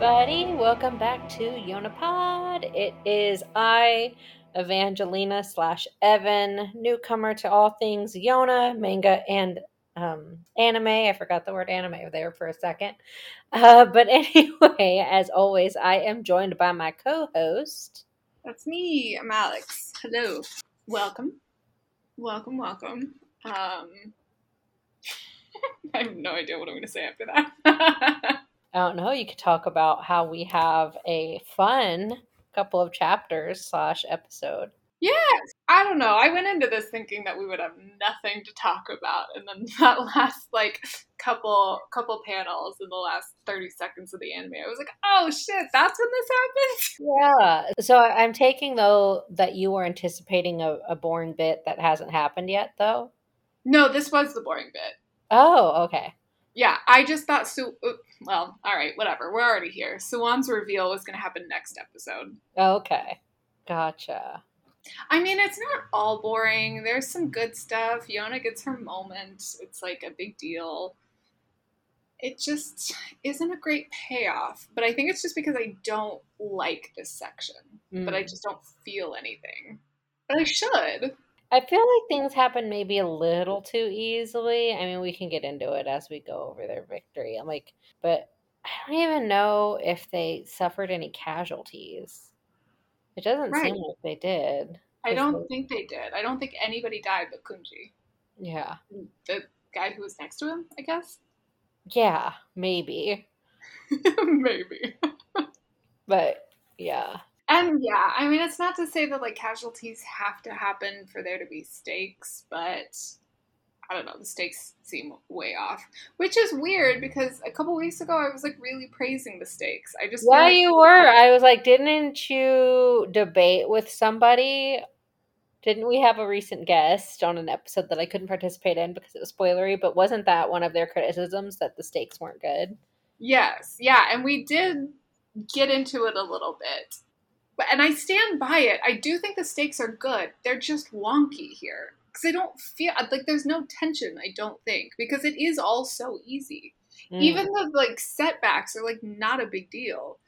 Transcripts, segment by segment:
Hey everybody, welcome back to Yonapod. It is I, Evangelina slash Evan, newcomer to all things Yona, manga, and um, anime. I forgot the word anime there for a second. Uh, but anyway, as always, I am joined by my co-host. That's me. I'm Alex. Hello. Welcome. Welcome, welcome. Um, I have no idea what I'm going to say after that. I don't know. You could talk about how we have a fun couple of chapters slash episode. yes. I don't know. I went into this thinking that we would have nothing to talk about, and then that last like couple couple panels in the last 30 seconds of the anime, I was like, oh shit, that's when this happens. Yeah. So I'm taking though that you were anticipating a, a boring bit that hasn't happened yet, though. No, this was the boring bit. Oh, okay. Yeah, I just thought Su. Uh, Well, all right, whatever. We're already here. Suwon's reveal was going to happen next episode. Okay. Gotcha. I mean, it's not all boring. There's some good stuff. Yona gets her moment. It's like a big deal. It just isn't a great payoff. But I think it's just because I don't like this section. But I Mm. just don't feel anything. But I should. I feel like things happen maybe a little too easily. I mean, we can get into it as we go over their victory. I'm like, but I don't even know if they suffered any casualties. It doesn't Right. seem like they did. I don't they- think they did. I don't think anybody died but Kumji. yeah. Mm, the guy who was next to him, I guess? Yeah, maybe. Maybe. But yeah. And yeah, I mean, it's not to say that like casualties have to happen for there to be stakes, but I don't know, the stakes seem way off, which is weird mm. because a couple weeks ago I was like really praising the stakes. I just Yeah, like- you were. I was like, didn't you debate with somebody? Didn't we have a recent guest on an episode that I couldn't participate in because it was spoilery? But wasn't that one of their criticisms that the stakes weren't good? Yes, yeah, and we did get into it a little bit. But and I stand by it. I do think the stakes are good. They're just wonky here. Cuz I don't feel like there's no tension, I don't think, because it is all so easy. Mm. even the like setbacks are like not a big deal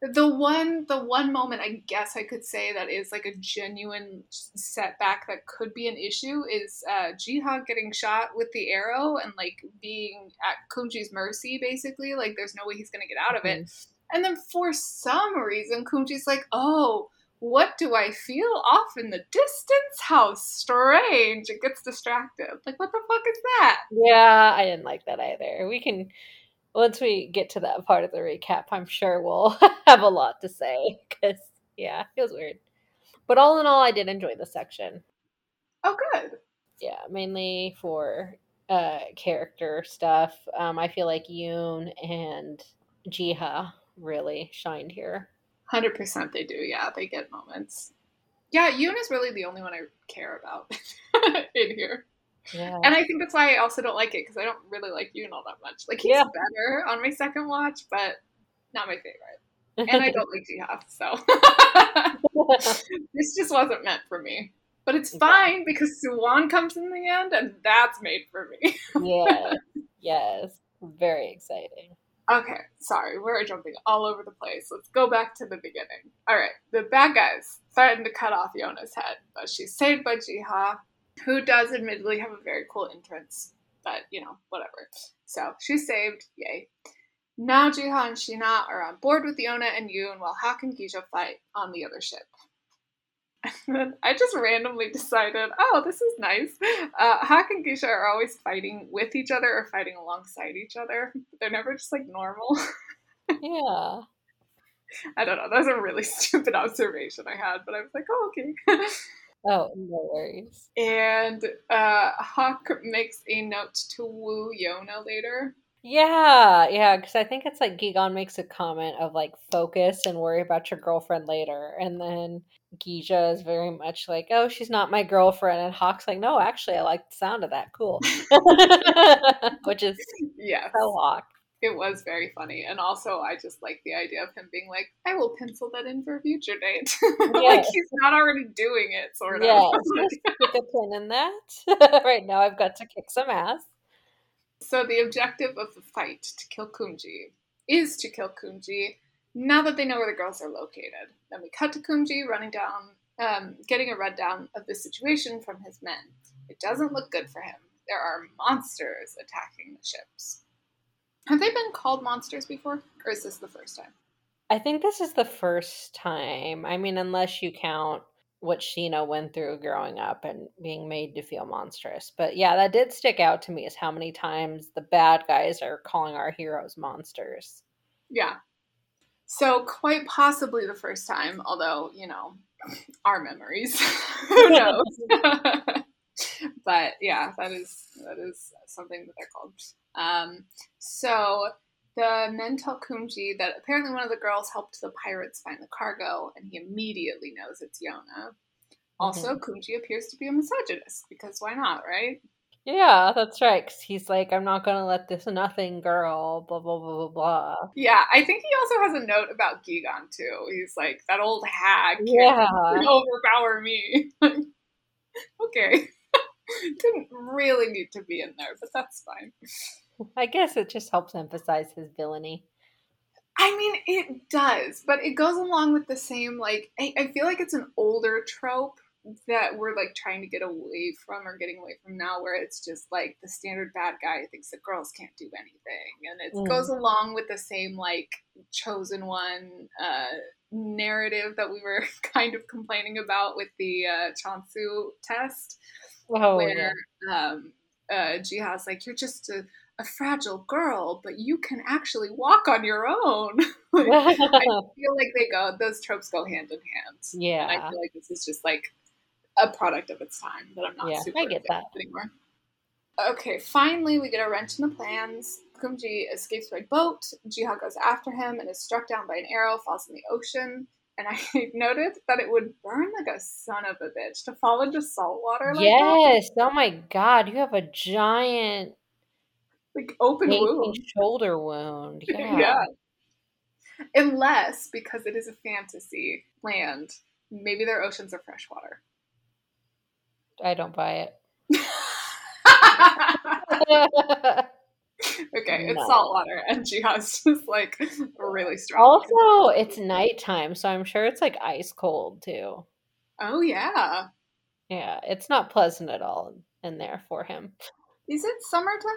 the one the one moment i guess i could say that is like a genuine setback that could be an issue is uh jiha getting shot with the arrow and like being at kumji's mercy basically like there's no way he's gonna get out of it and then for some reason kumji's like oh what do i feel off in the distance how strange it gets distracted like what the fuck is that Yeah, I didn't like that either. We can once we get to that part of the recap, I'm sure we'll have a lot to say because yeah, it was weird. But all in all, I did enjoy the section. oh good Yeah, mainly for uh character stuff. Um, I feel like Yoon and Jiha really shined here. Hundred percent, they do. Yeah, they get moments. Yeah, Yoon is really the only one I care about in here, Yeah, and I think that's why I also don't like it because I don't really like Yoon all that much. Like he's Yeah. better on my second watch, but not my favorite. And I don't like Jiha, so this just wasn't meant for me. But it's fine because Suwon comes in the end, and that's made for me. yes, yes, very exciting. Okay, sorry, we're jumping all over the place. Let's go back to the beginning. All right, the bad guys threaten to cut off Yona's head, but she's saved by Jiha, who does admittedly have a very cool entrance, but you know, whatever. So she's saved, yay. Now Jiha and Shina are on board with Yona and Yoon while Hak and Gija fight on the other ship. And then I just randomly decided, oh, this is nice. Uh, Hak and Gija are always fighting with each other or fighting alongside each other. They're never just like normal. Yeah. I don't know. That was a really stupid observation I had, but I was like, oh, okay. Oh, no worries. and uh, Hak makes a note to woo Yona later. Yeah, yeah, because I think it's like Gigan makes a comment of like focus and worry about your girlfriend later, and then Gija is very much like, "Oh, she's not my girlfriend," and Hak's like, "No, actually, I like the sound of that. Cool," which is Yes, so Hak. it was very funny. And also, I just like the idea of him being like, I will pencil that in for a future date. like, he's not already doing it, sort of. Yeah, stick a pin in that. right now, I've got to kick some ass. So the objective of the fight to kill Kumji is to kill Kumji now that they know where the girls are located. Then we cut to Kumji running down, um, getting a rundown of the situation from his men. It doesn't look good for him. There are monsters attacking the ships. Have they been called monsters before, or is this the first time? I think this is the first time. I mean, unless you count what Sheena went through growing up and being made to feel monstrous. But yeah, that did stick out to me is how many times the bad guys are calling our heroes monsters. Yeah. So quite possibly the first time, although, you know, our memories. Who knows? but yeah, that is that is something that they're called. Um, so the men tell Kumji that apparently one of the girls helped the pirates find the cargo, and he immediately knows it's Yona. Also, mm-hmm. Kumji appears to be a misogynist because why not, right? Yeah, that's right. Cause he's like, I'm not gonna let this nothing girl, blah blah blah blah blah. Yeah, I think he also has a note about Gigan too. He's like, that old hag yeah. overpower me. okay, didn't really need to be in there, but that's fine. I guess it just helps emphasize his villainy. I mean, it does, but it goes along with the same, like, I, I, feel like it's an older trope that we're, like, trying to get away from or getting away from now, where it's just, like, the standard bad guy thinks that girls can't do anything. And it mm. goes along with the same, like, chosen one uh, narrative that we were kind of complaining about with the uh, Chonsu test. Oh, where yeah. um, uh, Jiha's like, you're just a a fragile girl, but you can actually walk on your own. like, I feel like they go; those tropes go hand in hand. Yeah, and I feel like this is just like a product of its time that I'm not yeah, super I get that anymore. Okay, finally we get a wrench in the plans. Kumji escapes by boat. Jiha goes after him and is struck down by an arrow, falls in the ocean. And I noted that it would burn like a son of a bitch to fall into salt water. Like yes. That. Oh my god, you have a giant like open wound, shoulder wound. Yeah. yeah. Unless because it is a fantasy land, maybe their oceans are freshwater. I don't buy it. okay, no. it's salt water, and she has just like really strong. Also, it's nighttime, so I'm sure it's like ice cold too. Oh yeah. Yeah, it's not pleasant at all in there for him. Is it summertime?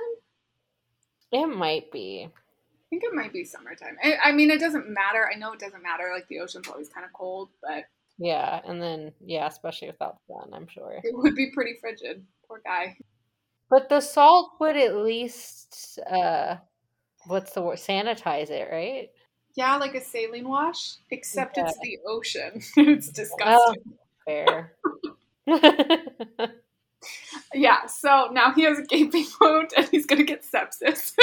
It might be. I think it might be summertime. I, I mean, it doesn't matter. I know it doesn't matter. Like the ocean's always kind of cold, but yeah, and then yeah, especially without sun, I'm sure it would be pretty frigid. Poor guy. But the salt would at least uh what's the word sanitize it, right? Yeah, like a saline wash, except yeah. it's the ocean. it's disgusting. Oh, fair. Yeah, so now he has a gaping wound and he's gonna get sepsis.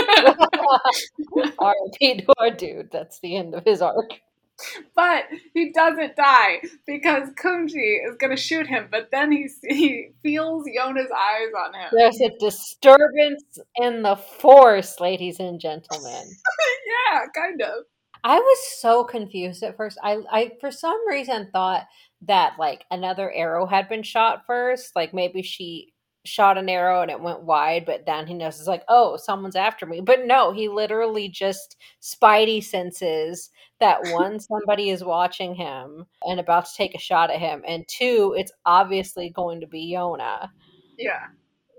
R.I.P. to our dude. That's the end of his arc. But he doesn't die because Kumji is gonna shoot him, but then he he feels Yona's eyes on him. There's a disturbance in the force, ladies and gentlemen. yeah, kind of. I was so confused at first. I I for some reason thought that like another arrow had been shot first, like maybe she shot an arrow and it went wide, but then he knows it's like, oh, someone's after me. But no, he literally just spidey senses that one, somebody is watching him and about to take a shot at him, and two, it's obviously going to be Yona. Yeah.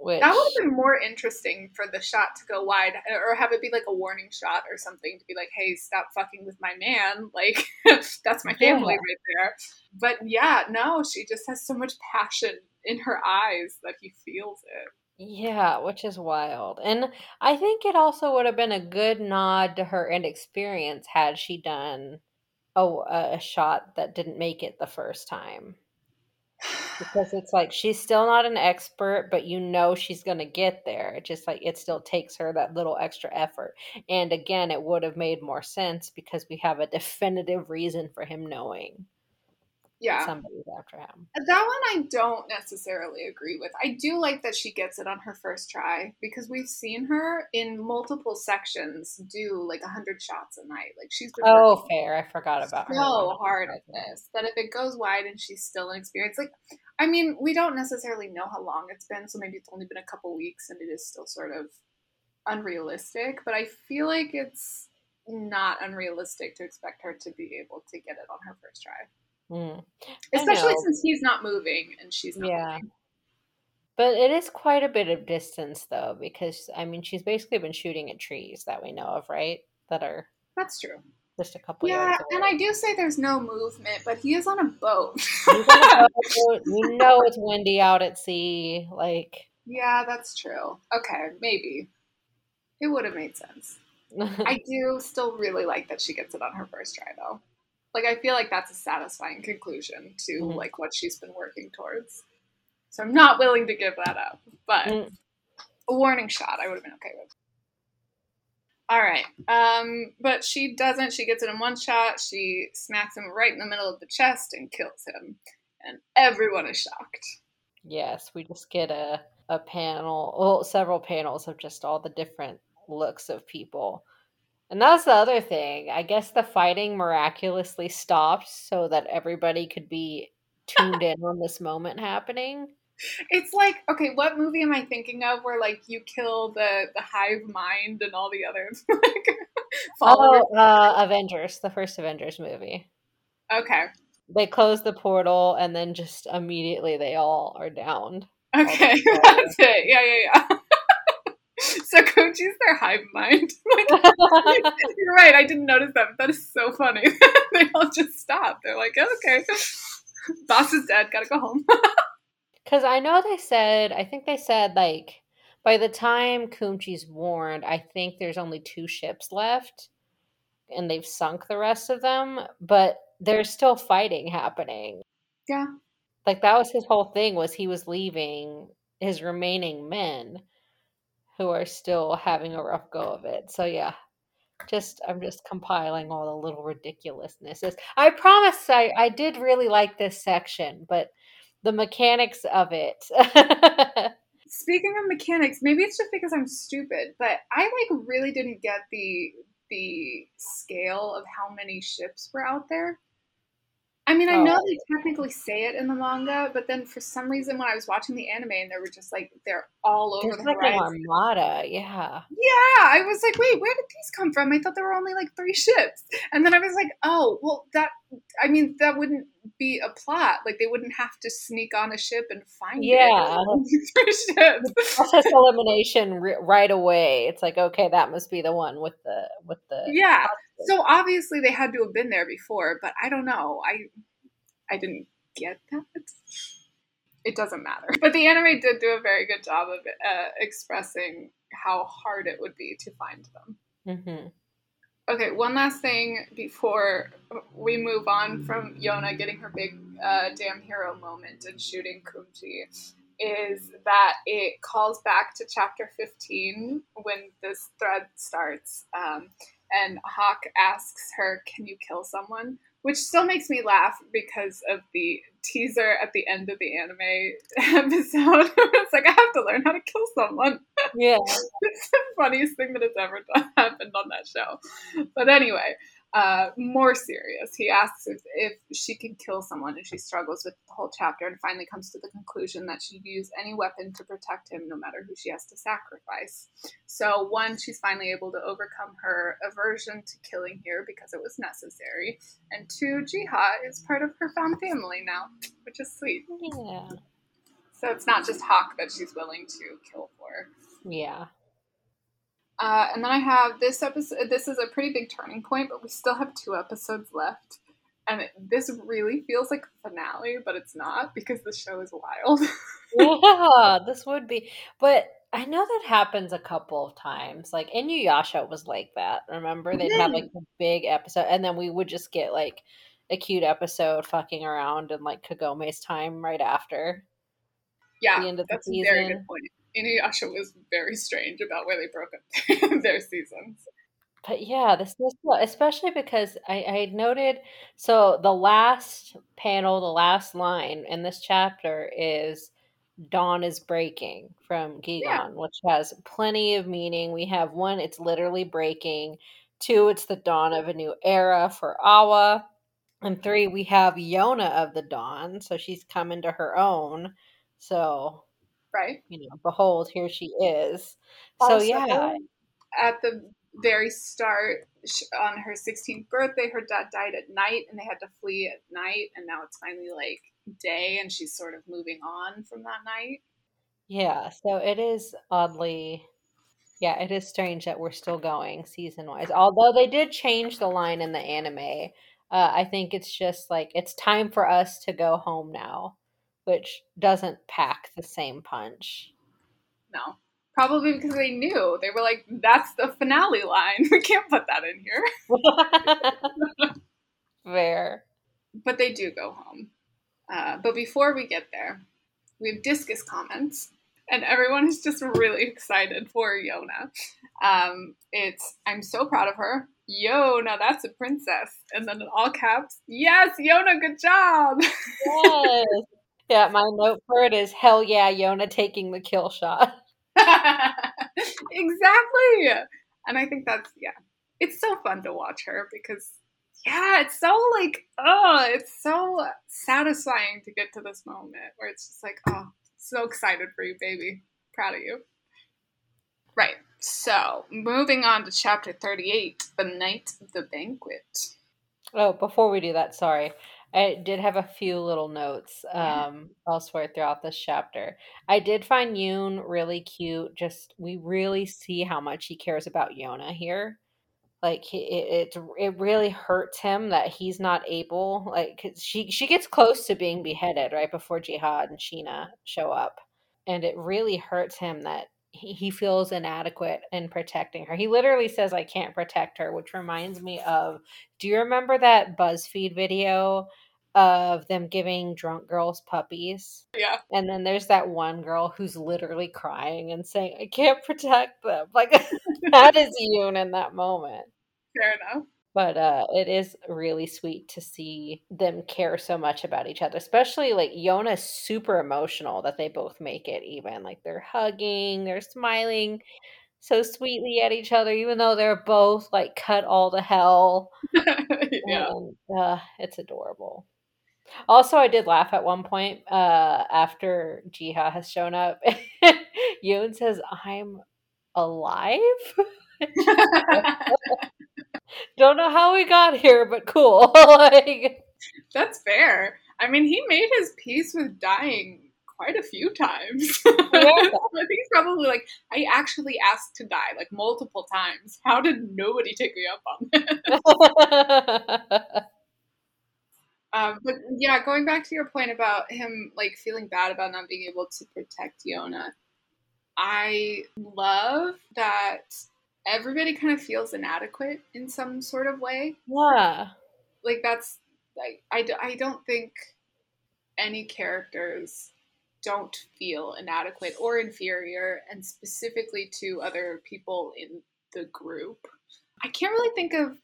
Which... That would have been more interesting for the shot to go wide, or have it be like a warning shot or something to be like, "Hey, stop fucking with my man!" Like that's my family yeah. right there. But yeah, no, she just has so much passion in her eyes that he feels it. Yeah, which is wild. And I think it also would have been a good nod to her inexperience had she done a, a shot that didn't make it the first time. Because it's like she's still not an expert, but you know she's going to get there. It just like it still takes her that little extra effort. And again, it would have made more sense because we have a definitive reason for him knowing yeah. somebody's after him. That one i don't necessarily agree with. I do like that she gets it on her first try because we've seen her in multiple sections do like 100 shots a night. Like she's been oh fair. I forgot about so her so hard at this that if it goes wide and she's still inexperienced like i mean we don't necessarily know how long it's been so maybe it's only been a couple weeks and it is still sort of unrealistic but i feel like it's not unrealistic to expect her to be able to get it on her first try. Mm. Especially since he's not moving and she's not Yeah. moving. But it is quite a bit of distance, though, because I mean, she's basically been shooting at trees that we know of, right? That are That's true. just a couple Yeah, and. I do say there's no movement, but he is on a boat. On a boat, you know it's windy out at sea. Like, yeah, that's true. Okay, maybe. It would have made sense. I do still really like that she gets it on her first try, though. Like, I feel like that's a satisfying conclusion to Mhm. like what she's been working towards. So I'm not willing to give that up, but Mm. a warning shot I would have been okay with. All right, um, but she doesn't. She gets it in one shot. She smacks him right in the middle of the chest and kills him, and everyone is shocked. yes, we just get a, a panel, well, several panels of just all the different looks of people. And that's the other thing. I guess the fighting miraculously stopped so that everybody could be tuned in on this moment happening. It's like, okay, what movie am I thinking of where like you kill the the hive mind and all the others like followers? Oh, uh, Avengers, the first Avengers movie. Okay, They close the portal and then just immediately they all are downed. okay, that's it. Yeah, yeah, yeah. so Kumji's their hive mind. Like, you're right. I didn't notice that, but that is so funny. they all just stop. They're like, okay, boss is dead. Gotta go home. Because I know they said, I think they said like by the time Kumji's warned, I think there's only two ships left, and they've sunk the rest of them. But there's still fighting happening. Yeah. Like that was his whole thing was he was leaving his remaining men, who are still having a rough go of it. So yeah. Just I'm just compiling all the little ridiculousnesses. I promise I, I did really like this section, but the mechanics of it. Speaking of mechanics, maybe it's just because I'm stupid, but I like really didn't get the the scale of how many ships were out there. I mean, I know Oh. they technically say it in the manga, but then for some reason when I was watching the anime and they were just like they're all over There's the like an armada, yeah. Yeah, I was like, wait, where did these come from? I thought there were only like three ships. And then I was like, oh, well, that, I mean, that wouldn't be a plot. Like, they wouldn't have to sneak on a ship and find Yeah. it. Ships. Process elimination ri right away. It's like okay, that must be the one with the with the Yeah. So obviously they had to have been there before, but I don't know. I, I didn't get that. It doesn't matter. But the anime did do a very good job of uh, expressing how hard it would be to find them. hmm Okay, one last thing before we move on from Yona getting her big uh, damn hero moment and shooting Kumji is that it calls back to chapter 15 when this thread starts. Um, and Hak asks her, Can you kill someone? Which still makes me laugh because of the teaser at the end of the anime episode. it's like, I have to learn how to kill someone Yeah. it's the funniest thing that has ever done, happened on that show. But anyway, uh, more serious. He asks if, if she can kill someone, and she struggles with the whole chapter and finally comes to the conclusion that she'd use any weapon to protect him, no matter who she has to sacrifice. So, one, she's finally able to overcome her aversion to killing here because it was necessary. And two, Jiha is part of her found family now, which is sweet. Yeah. So, it's not just Hak that she's willing to kill for. Yeah. Uh, and then I have this episode. This is a pretty big turning point, but we still have two episodes left. And it, this really feels like a finale, but it's not because the show is wild. Yeah, this would be. But I know that happens a couple of times. Like Inuyasha was like that. Remember? They'd have like a big episode and then we would just get like a cute episode fucking around in like Kagome's time right after yeah, the end of the that's a very season. Inuyasha was very strange about where they broke up their seasons. But yeah, this is especially because I, I noted so the last panel, the last line in this chapter is dawn is breaking from Gigan, Yeah. which has plenty of meaning. We have one, it's literally breaking. Two, it's the dawn of a new era for Awa. And three, we have Yona of the dawn, so she's coming to her own. So, Right? you know, behold, here she is. So Also, yeah, At the very start on her 16th birthday, her dad died at night and they had to flee at night. And now it's finally like day and she's sort of moving on from that night. Yeah, so it is oddly, yeah, it is strange that we're still going season wise. Although they did change the line in the anime. Uh, I think it's just like it's time for us to go home now, which doesn't pack the same punch. No, Probably because they knew. They were like, that's the finale line. We can't put that in here. Fair. But they do go home. Uh, but before we get there, we have discus comments, and everyone is just really excited for Yona. Um, it's, I'm so proud of her. Yona, that's a princess. And then in all caps, yes, Yona, good job. Yes. Yeah, my note for it is hell yeah, Yona taking the kill shot. exactly. And I think that's yeah. It's so fun to watch her because yeah, it's so like oh, it's so satisfying to get to this moment where it's just like, oh, so excited for you, baby. Proud of you. Right. So, moving on to chapter 38, The Night of the Banquet. Oh, before we do that, sorry. I did have a few little notes um, elsewhere throughout this chapter. I did find Yoon really cute. Just we really see how much he cares about Yona here. Like it, it, it really hurts him that he's not able. Like she, she gets close to being beheaded right before Jiha and Sheena show up, and it really hurts him that he, he feels inadequate in protecting her. He literally says, I can't protect her, which reminds me of do you remember that BuzzFeed video of them giving drunk girls puppies? Yeah. And then there's that one girl who's literally crying and saying, I can't protect them. Like that is Yoon in that moment. Fair enough. But uh, it is really sweet to see them care so much about each other, especially like Yona's super emotional that they both make it even. Like they're hugging, they're smiling so sweetly at each other, even though they're both like cut all to hell. yeah. And, uh, it's adorable. Also, I did laugh at one point uh, after Jiha has shown up. Yoon says, I'm alive. Don't know how we got here, but cool. like, That's fair. I mean, he made his peace with dying quite a few times. Yeah. I think he's probably like, I actually asked to die like multiple times. How did nobody take me up on this? um, but yeah, going back to your point about him like feeling bad about not being able to protect Yona, I love that everybody kind of feels inadequate in some sort of way. Yeah. Like that's like I, I don't think any characters don't feel inadequate or inferior, and specifically to other people in the group. I can't really think of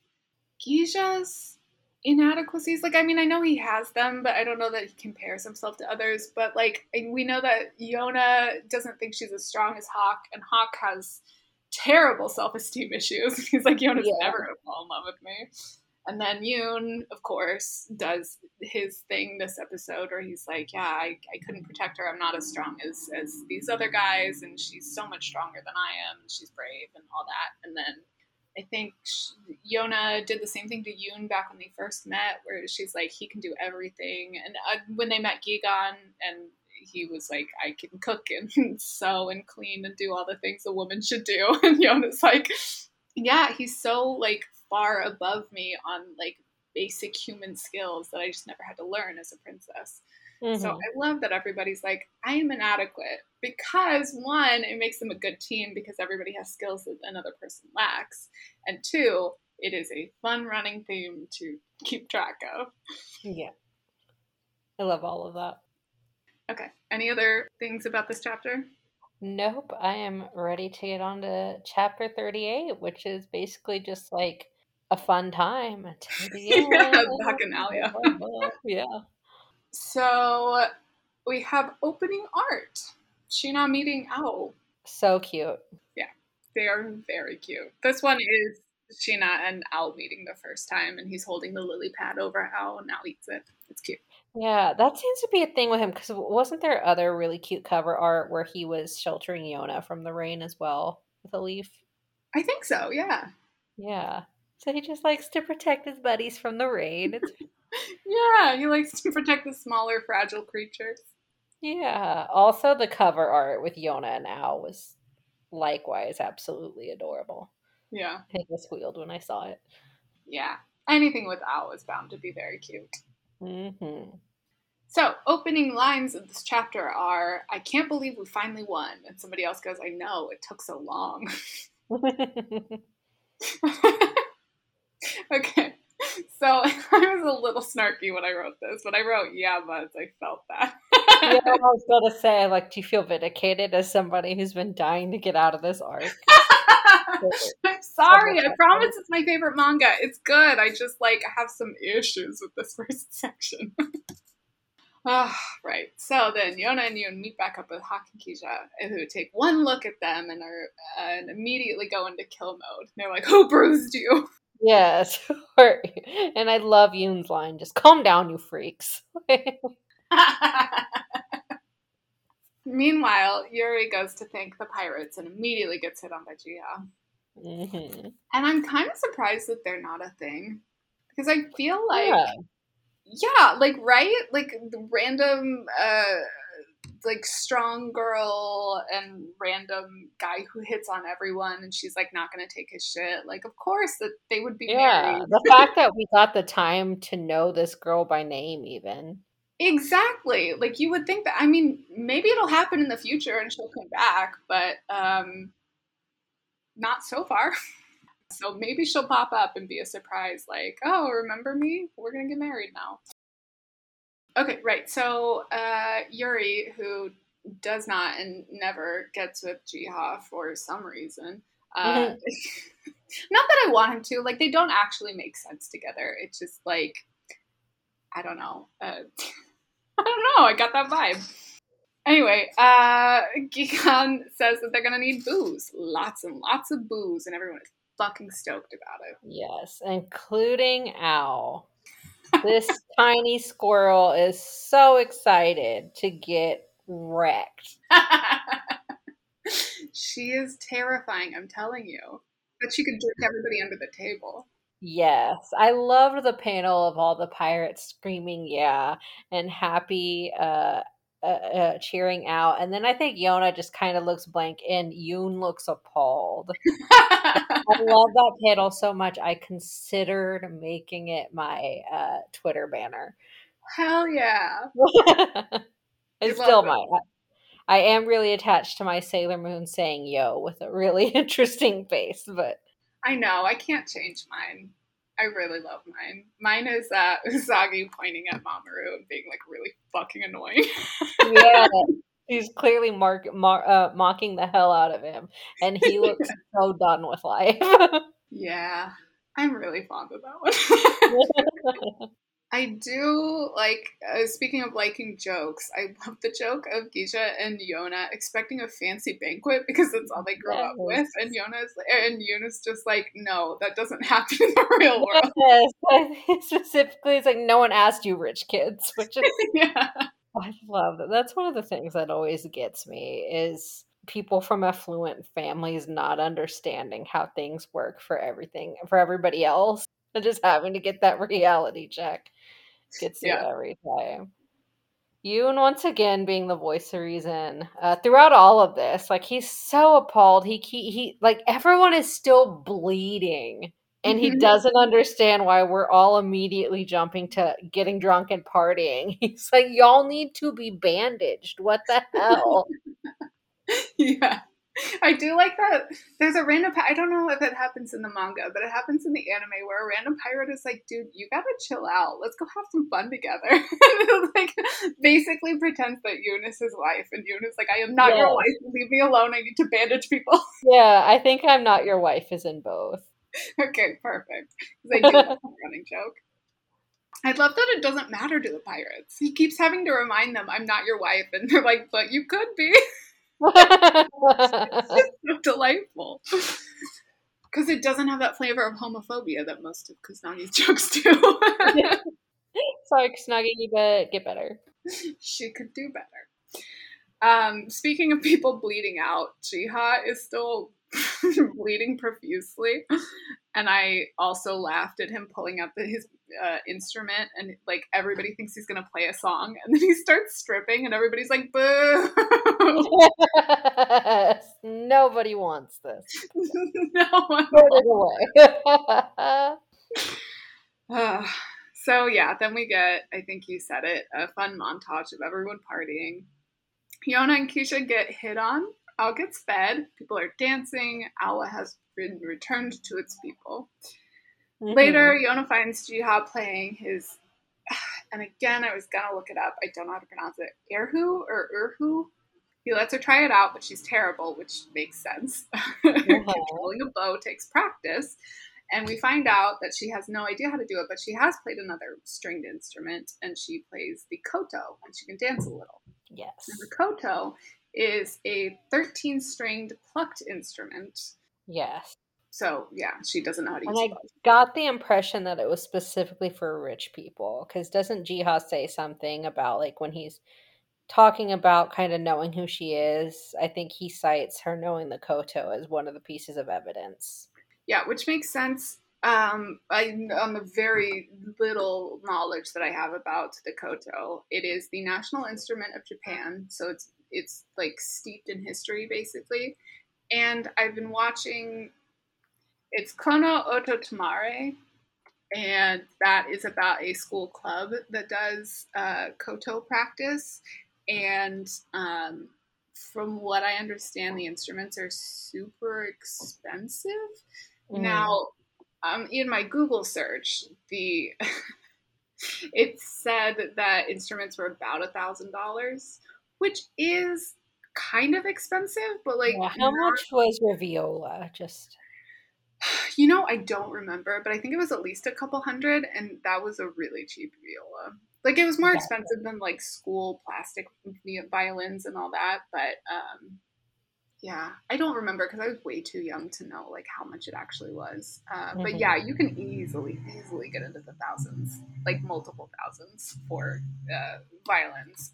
Gija's inadequacies. Like, I mean, I know he has them, but I don't know that he compares himself to others. But, like, we know that Yona doesn't think she's as strong as Hak, and Hak has terrible self esteem issues. He's like, Yona's yeah. never gonna fall in love with me. And then Yoon, of course, does his thing this episode where he's like, Yeah, I, I couldn't protect her. I'm not as strong as, as these other guys, and she's so much stronger than I am, and she's brave and all that. And then I think Yona did the same thing to Yoon back when they first met, where she's like, He can do everything. And uh, when they met Gigan, and he was like, I can cook and sew and clean and do all the things a woman should do. And Yona's like, Yeah, he's so like far above me on like basic human skills that I just never had to learn as a princess. Mm-hmm. So I love that everybody's like, I am inadequate because one, it makes them a good team because everybody has skills that another person lacks, and two, it is a fun running theme to keep track of. Yeah, I love all of that. Okay, any other things about this chapter? Nope, I am ready to get on to chapter 38, which is basically just like a fun time. yeah, Bacchanalia. yeah. So we have opening art. Sheena meeting Owl. So cute. Yeah, they are very cute. This one is Sheena and Owl meeting the first time, and he's holding the lily pad over Owl, and Owl eats it. It's cute. Yeah, that seems to be a thing with him because wasn't there other really cute cover art where he was sheltering Yona from the rain as well with a leaf? I think so, yeah. Yeah. So he just likes to protect his buddies from the rain. Yeah, he likes to protect the smaller, fragile creatures. yeah. Also, the cover art with Yona and Al was likewise absolutely adorable. Yeah, I think I squealed when I saw it. yeah. Anything with Al is bound to be very cute. hmm So, opening lines of this chapter are I can't believe we finally won. And somebody else goes, I know, it took so long. okay. So I was a little snarky when I wrote this, but I wrote, yeah, but I felt that. yeah, I was gonna say, like, do you feel vindicated as somebody who's been dying to get out of this arc? I'm sorry. I promise it's my favorite manga. It's good. I just like have some issues with this first section. Ah, right. So then Yona and Yoon meet back up with Hak and Keisha, who take one look at them and are uh, and immediately go into kill mode. They're like, "Who bruised you?" Yes. and I love Yoon's line, just calm down, you freaks. Meanwhile, Yuri goes to thank the pirates and immediately gets hit on by Jiha. hmm And I'm kind of surprised that they're not a thing. Because I feel like, Yeah. Yeah, like, right? Like, the random, uh, like, strong girl and random guy who hits on everyone and she's, like, not going to take his shit. Like, of course that they would be Yeah. married. The fact that we got the time to know this girl by name, even. Exactly. Like you would think that I mean, maybe it'll happen in the future and she'll come back, but um not so far. So maybe she'll pop up and be a surprise like, "Oh, remember me? We're going to get married now." Okay, right. So, uh Yuri who does not and never gets with Jiha for some reason. Uh not that I want him to. Like they don't actually make sense together. It's just like I don't know. Uh, I don't know. I got that vibe. Anyway, uh, Gigan says that they're gonna need booze, lots and lots of booze, and everyone is fucking stoked about it. Yes, including Al. This tiny squirrel is so excited to get wrecked. she is terrifying. I'm telling you. But she could drink everybody under the table. Yes, I loved the panel of all the pirates screaming "yeah" and happy, uh, uh, uh, cheering out, and then I think Yona just kind of looks blank, and Yoon looks appalled. I love that panel so much. I considered making it my uh, Twitter banner. Hell yeah! I You still it. might. I am really attached to my Sailor Moon saying "yo" with a really interesting face, but I know. I can't change mine. I really love mine. Mine is uh, Usagi pointing at Mamoru and being like really fucking annoying. yeah, he's clearly mark, mar, uh, mocking the hell out of him, and he looks so done with life. yeah, I'm really fond of that one. I do like. Uh, speaking of liking jokes, I love the joke of Gija and Yona expecting a fancy banquet because that's all they grow up with, and Yona's and Yuna's just like, no, that doesn't happen in the real world. yes, specifically, it's like no one asked you, rich kids, which is yeah, I love that. That's one of the things that always gets me is people from affluent families not understanding how things work for everything for everybody else and just having to get that reality check gets you Yeah. every time. Yoon once again being the voice of reason uh, throughout all of this. Like he's so appalled. He he, he like everyone is still bleeding. And he Mhm. doesn't understand why we're all immediately jumping to getting drunk and partying. He's like, y'all need to be bandaged. What the hell? yeah. I do like that. There's a random. I don't know if it happens in the manga, but it happens in the anime where a random pirate is like, "Dude, you gotta chill out. Let's go have some fun together." like, basically pretends that Eunice is wife, and Eunice like, "I am not your wife. Leave me alone. I need to bandage people." yeah, I think I'm not your wife is in both. okay, perfect. I do love that running joke. I love that it doesn't matter to the pirates. He keeps having to remind them, "I'm not your wife," and they're like, "But you could be." so delightful. Because it doesn't have that flavor of homophobia that most of Kusanagi's jokes do. Sorry, Snuggie, but get better. she could do better. Um, speaking of people bleeding out, Jiha is still bleeding profusely. And I also laughed at him pulling out the, his uh, instrument, and like everybody thinks he's gonna play a song, and then he starts stripping, and everybody's like, "Boo!" Nobody wants this. no one. Put it away. Uh, so yeah, then we get, I think you said it, a fun montage of everyone partying. Yona and Keisha get hit on. Al gets fed. People are dancing. Awa has been returned to its people. Mm-hmm. Later, Yona finds Jiha playing his, and again, I was gonna look it up. I don't know how to pronounce it. Erhu or Urhu. He lets her try it out, but she's terrible, which makes sense. Controlling a bow takes practice. And we find out that she has no idea how to do it, but she has played another stringed instrument, and she plays the koto, and she can dance a little. Yes. And the koto is a 13 stringed plucked instrument. Yes. So, yeah, she doesn't know how to And use I got the impression that it was specifically for rich people. Because doesn't Jiha say something about, like, when he's talking about kind of knowing who she is? I think he cites her knowing the koto as one of the pieces of evidence. Yeah, which makes sense. Um, I, on the very little knowledge that I have about the koto, it is the national instrument of Japan, so it's it's like steeped in history basically. And I've been watching. It's Kono Oto Tomare, and that is about a school club that does uh, koto practice. And um, from what I understand, the instruments are super expensive. Mm. Now, um, in my Google search, the it said that instruments were about a thousand dollars, which is kind of expensive, but like Yeah, how not- much was Raviola? Just You know, I don't remember, but I think it was at least a couple hundred, and that was a really cheap viola. Like it was more Gotcha. expensive than like school plastic violins and all that, but um, yeah, I don't remember because I was way too young to know like how much it actually was. Uh, But Mhm. yeah, you can easily easily get into the thousands, like multiple thousands for uh, violins.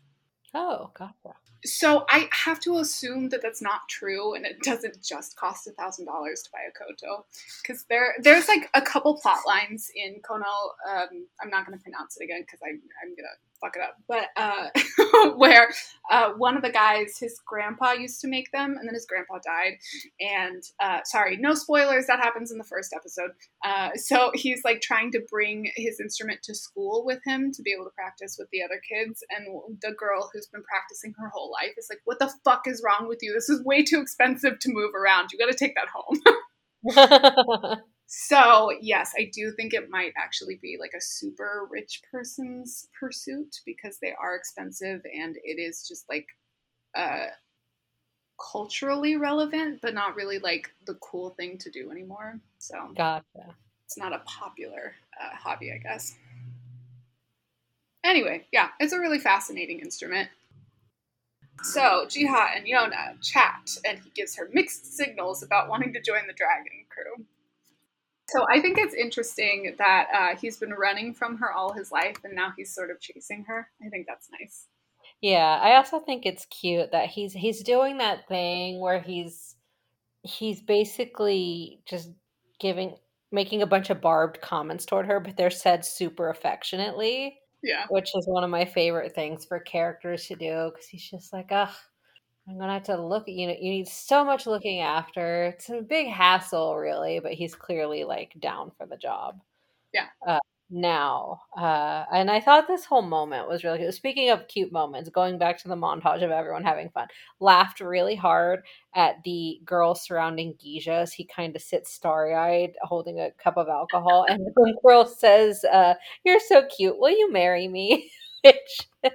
Oh, gotcha. So I have to assume that that's not true, and it doesn't just cost a thousand dollars to buy a koto, because there there's like a couple plot lines in Kono. Um, I'm not going to pronounce it again because I'm I'm gonna fuck it up. But uh, where uh, one of the guys, his grandpa used to make them, and then his grandpa died. And uh, sorry, no spoilers. That happens in the first episode. Uh, so he's like trying to bring his instrument to school with him to be able to practice with the other kids. And the girl who's been practicing her whole life is like, "What the fuck is wrong with you? This is way too expensive to move around. You got to take that home." So, yes, I do think it might actually be like a super rich person's pursuit because they are expensive and it is just like uh, culturally relevant, but not really like the cool thing to do anymore. So, gotcha. it's not a popular uh, hobby, I guess. Anyway, yeah, it's a really fascinating instrument. So, Jiha and Yona chat, and he gives her mixed signals about wanting to join the dragon crew. So, I think it's interesting that uh, he's been running from her all his life, and now he's sort of chasing her. I think that's nice. Yeah, I also think it's cute that he's he's doing that thing where he's he's basically just giving making a bunch of barbed comments toward her, but they're said super affectionately, Yeah. which is one of my favorite things for characters to do because he's just like, ugh, I'm gonna have to look at you. know, You need so much looking after. It's a big hassle, really, but he's clearly like down for the job. Yeah. Uh, now, uh, and I thought this whole moment was really good. Speaking of cute moments, going back to the montage of everyone having fun, laughed really hard at the girl surrounding Gija as he kind of sits starry eyed holding a cup of alcohol. And the girl says, uh, You're so cute. Will you marry me? Which,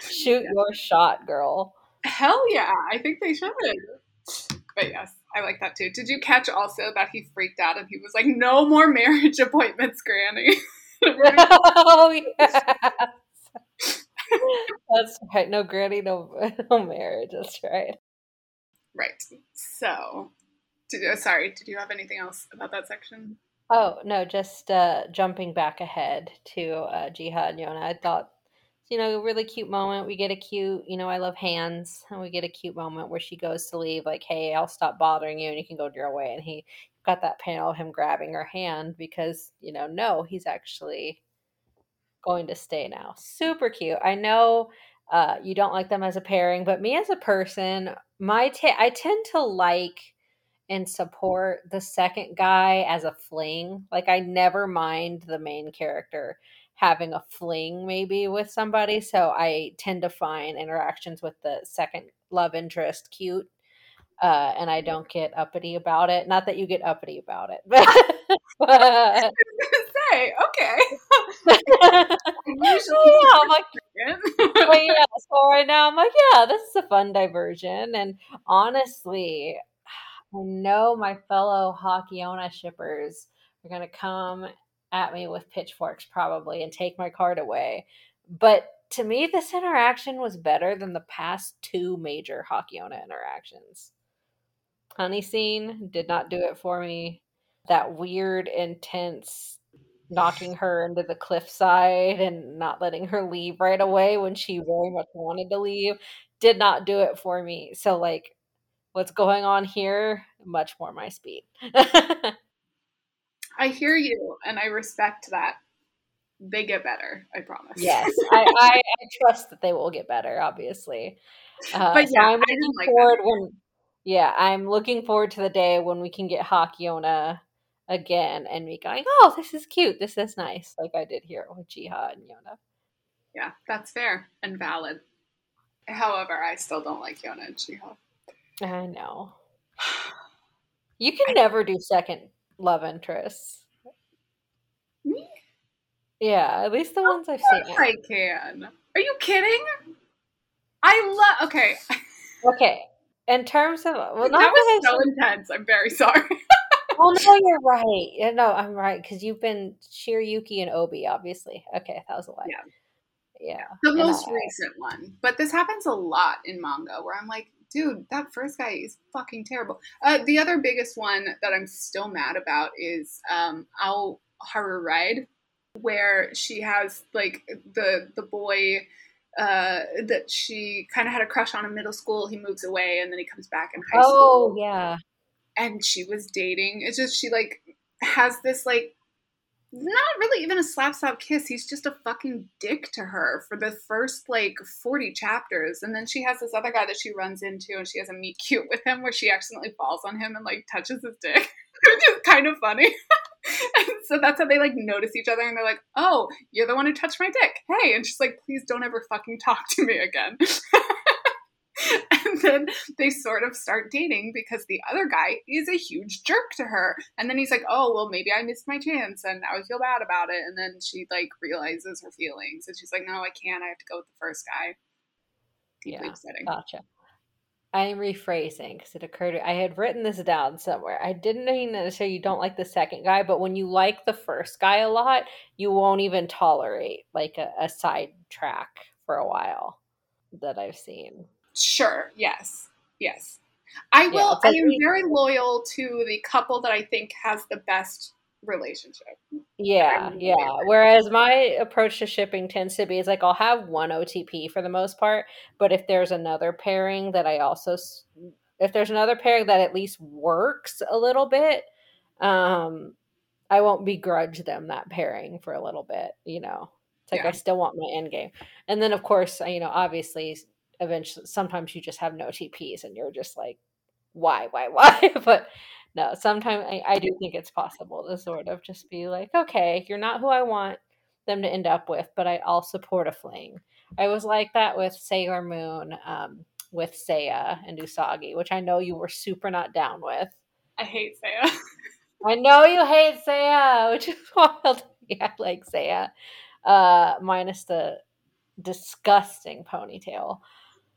shoot Yeah. your shot, girl. Hell yeah, I think they should. But yes, I like that too. Did you catch also that he freaked out and he was like, "No more marriage appointments, Granny." oh, yeah. That's right. No granny, no, no marriage. That's right. right. So, did sorry, did you have anything else about that section? Oh no, just uh, jumping back ahead to uh, Jiha and Yona. I thought you know, a really cute moment. We get a cute, you know, I love hands, and we get a cute moment where she goes to leave, like, "Hey, I'll stop bothering you, and you can go your way." And he got that panel of him grabbing her hand because, you know, no, he's actually going to stay now. Super cute. I know uh, you don't like them as a pairing, but me as a person, my ta- I tend to like and support the second guy as a fling. Like I never mind the main character having a fling maybe with somebody, so I tend to find interactions with the second love interest cute. Uh, and I don't get uppity about it. Not that you get uppity about it, but, but say, okay. Usually, yeah, I'm like, well, yeah. So right now, I'm like, yeah, this is a fun diversion. And honestly, I know my fellow HakYona shippers are gonna come at me with pitchforks probably and take my card away. But to me, this interaction was better than the past two major HakYona interactions. Honey scene did not do it for me. That weird, intense knocking her into the cliffside and not letting her leave right away when she very much wanted to leave did not do it for me. So like what's going on here, much more my speed. I hear you and I respect that. They get better, I promise. Yes, I, I, I trust that they will get better, obviously. Uh, but yeah, so I'm looking like forward that. when yeah, I'm looking forward to the day when we can get HakYona again and me going, oh, this is cute. This is nice. Like I did here with Jiha and Yona. Yeah, that's fair and valid. However, I still don't like Yona and Jiha. I know. You can I, never do second love interests. Me? Yeah, at least the ones I've seen. I can. Are you kidding? I love. Okay. Okay. In terms of well, that was so intense. I'm very sorry. well, no, you're right. Yeah, no, I'm right because you've been Shirayuki and Obi, obviously. Okay, that was a lot. Yeah. Yeah. The most recent one. But this happens a lot in manga where I'm like, dude, that first guy is fucking terrible. Uh, the other biggest one that I'm still mad about is um, Ao Haru Ride, where she has like the the boy uh, that she kind of had a crush on in middle school. He moves away and then he comes back in high oh, school. Oh yeah, and she was dating. It's just she like has this like not really even a slap slap kiss. He's just a fucking dick to her for the first like 40 chapters. And then she has this other guy that she runs into and she has a meet cute with him where she accidentally falls on him and like touches his dick, which is kind of funny. and so that's how they like notice each other and they're like, oh, you're the one who touched my dick. Hey. And she's like, please don't ever fucking talk to me again. and then they sort of start dating because the other guy is a huge jerk to her. And then he's like, "Oh, well, maybe I missed my chance, and I would feel bad about it." And then she like realizes her feelings, and she's like, "No, I can't. I have to go with the first guy." Deeply yeah, upsetting. Gotcha. I'm rephrasing because it occurred. To, I had written this down somewhere. I didn't mean to say you don't like the second guy, but when you like the first guy a lot, you won't even tolerate like a, a side track for a while that I've seen. Sure. Yes. Yes. I will. Yeah, I am very loyal to the couple that I think has the best relationship. Yeah, yeah. Whereas my approach to shipping tends to be is like I'll have one OTP for the most part, but if there's another pairing that I also if there's another pairing that at least works a little bit, um I won't begrudge them that pairing for a little bit, you know. It's like yeah. I still want my end game. And then of course, you know, obviously eventually sometimes you just have no TPs and you're just like, why, why, why? but no, sometimes I, I do think it's possible to sort of just be like, okay, you're not who I want them to end up with, but I, I'll support a fling. I was like that with Sailor Moon, um, with Seiya and Usagi, which I know you were super not down with. I hate Seiya. I know you hate Seiya, which is wild. yeah, like Seiya, uh, minus the disgusting ponytail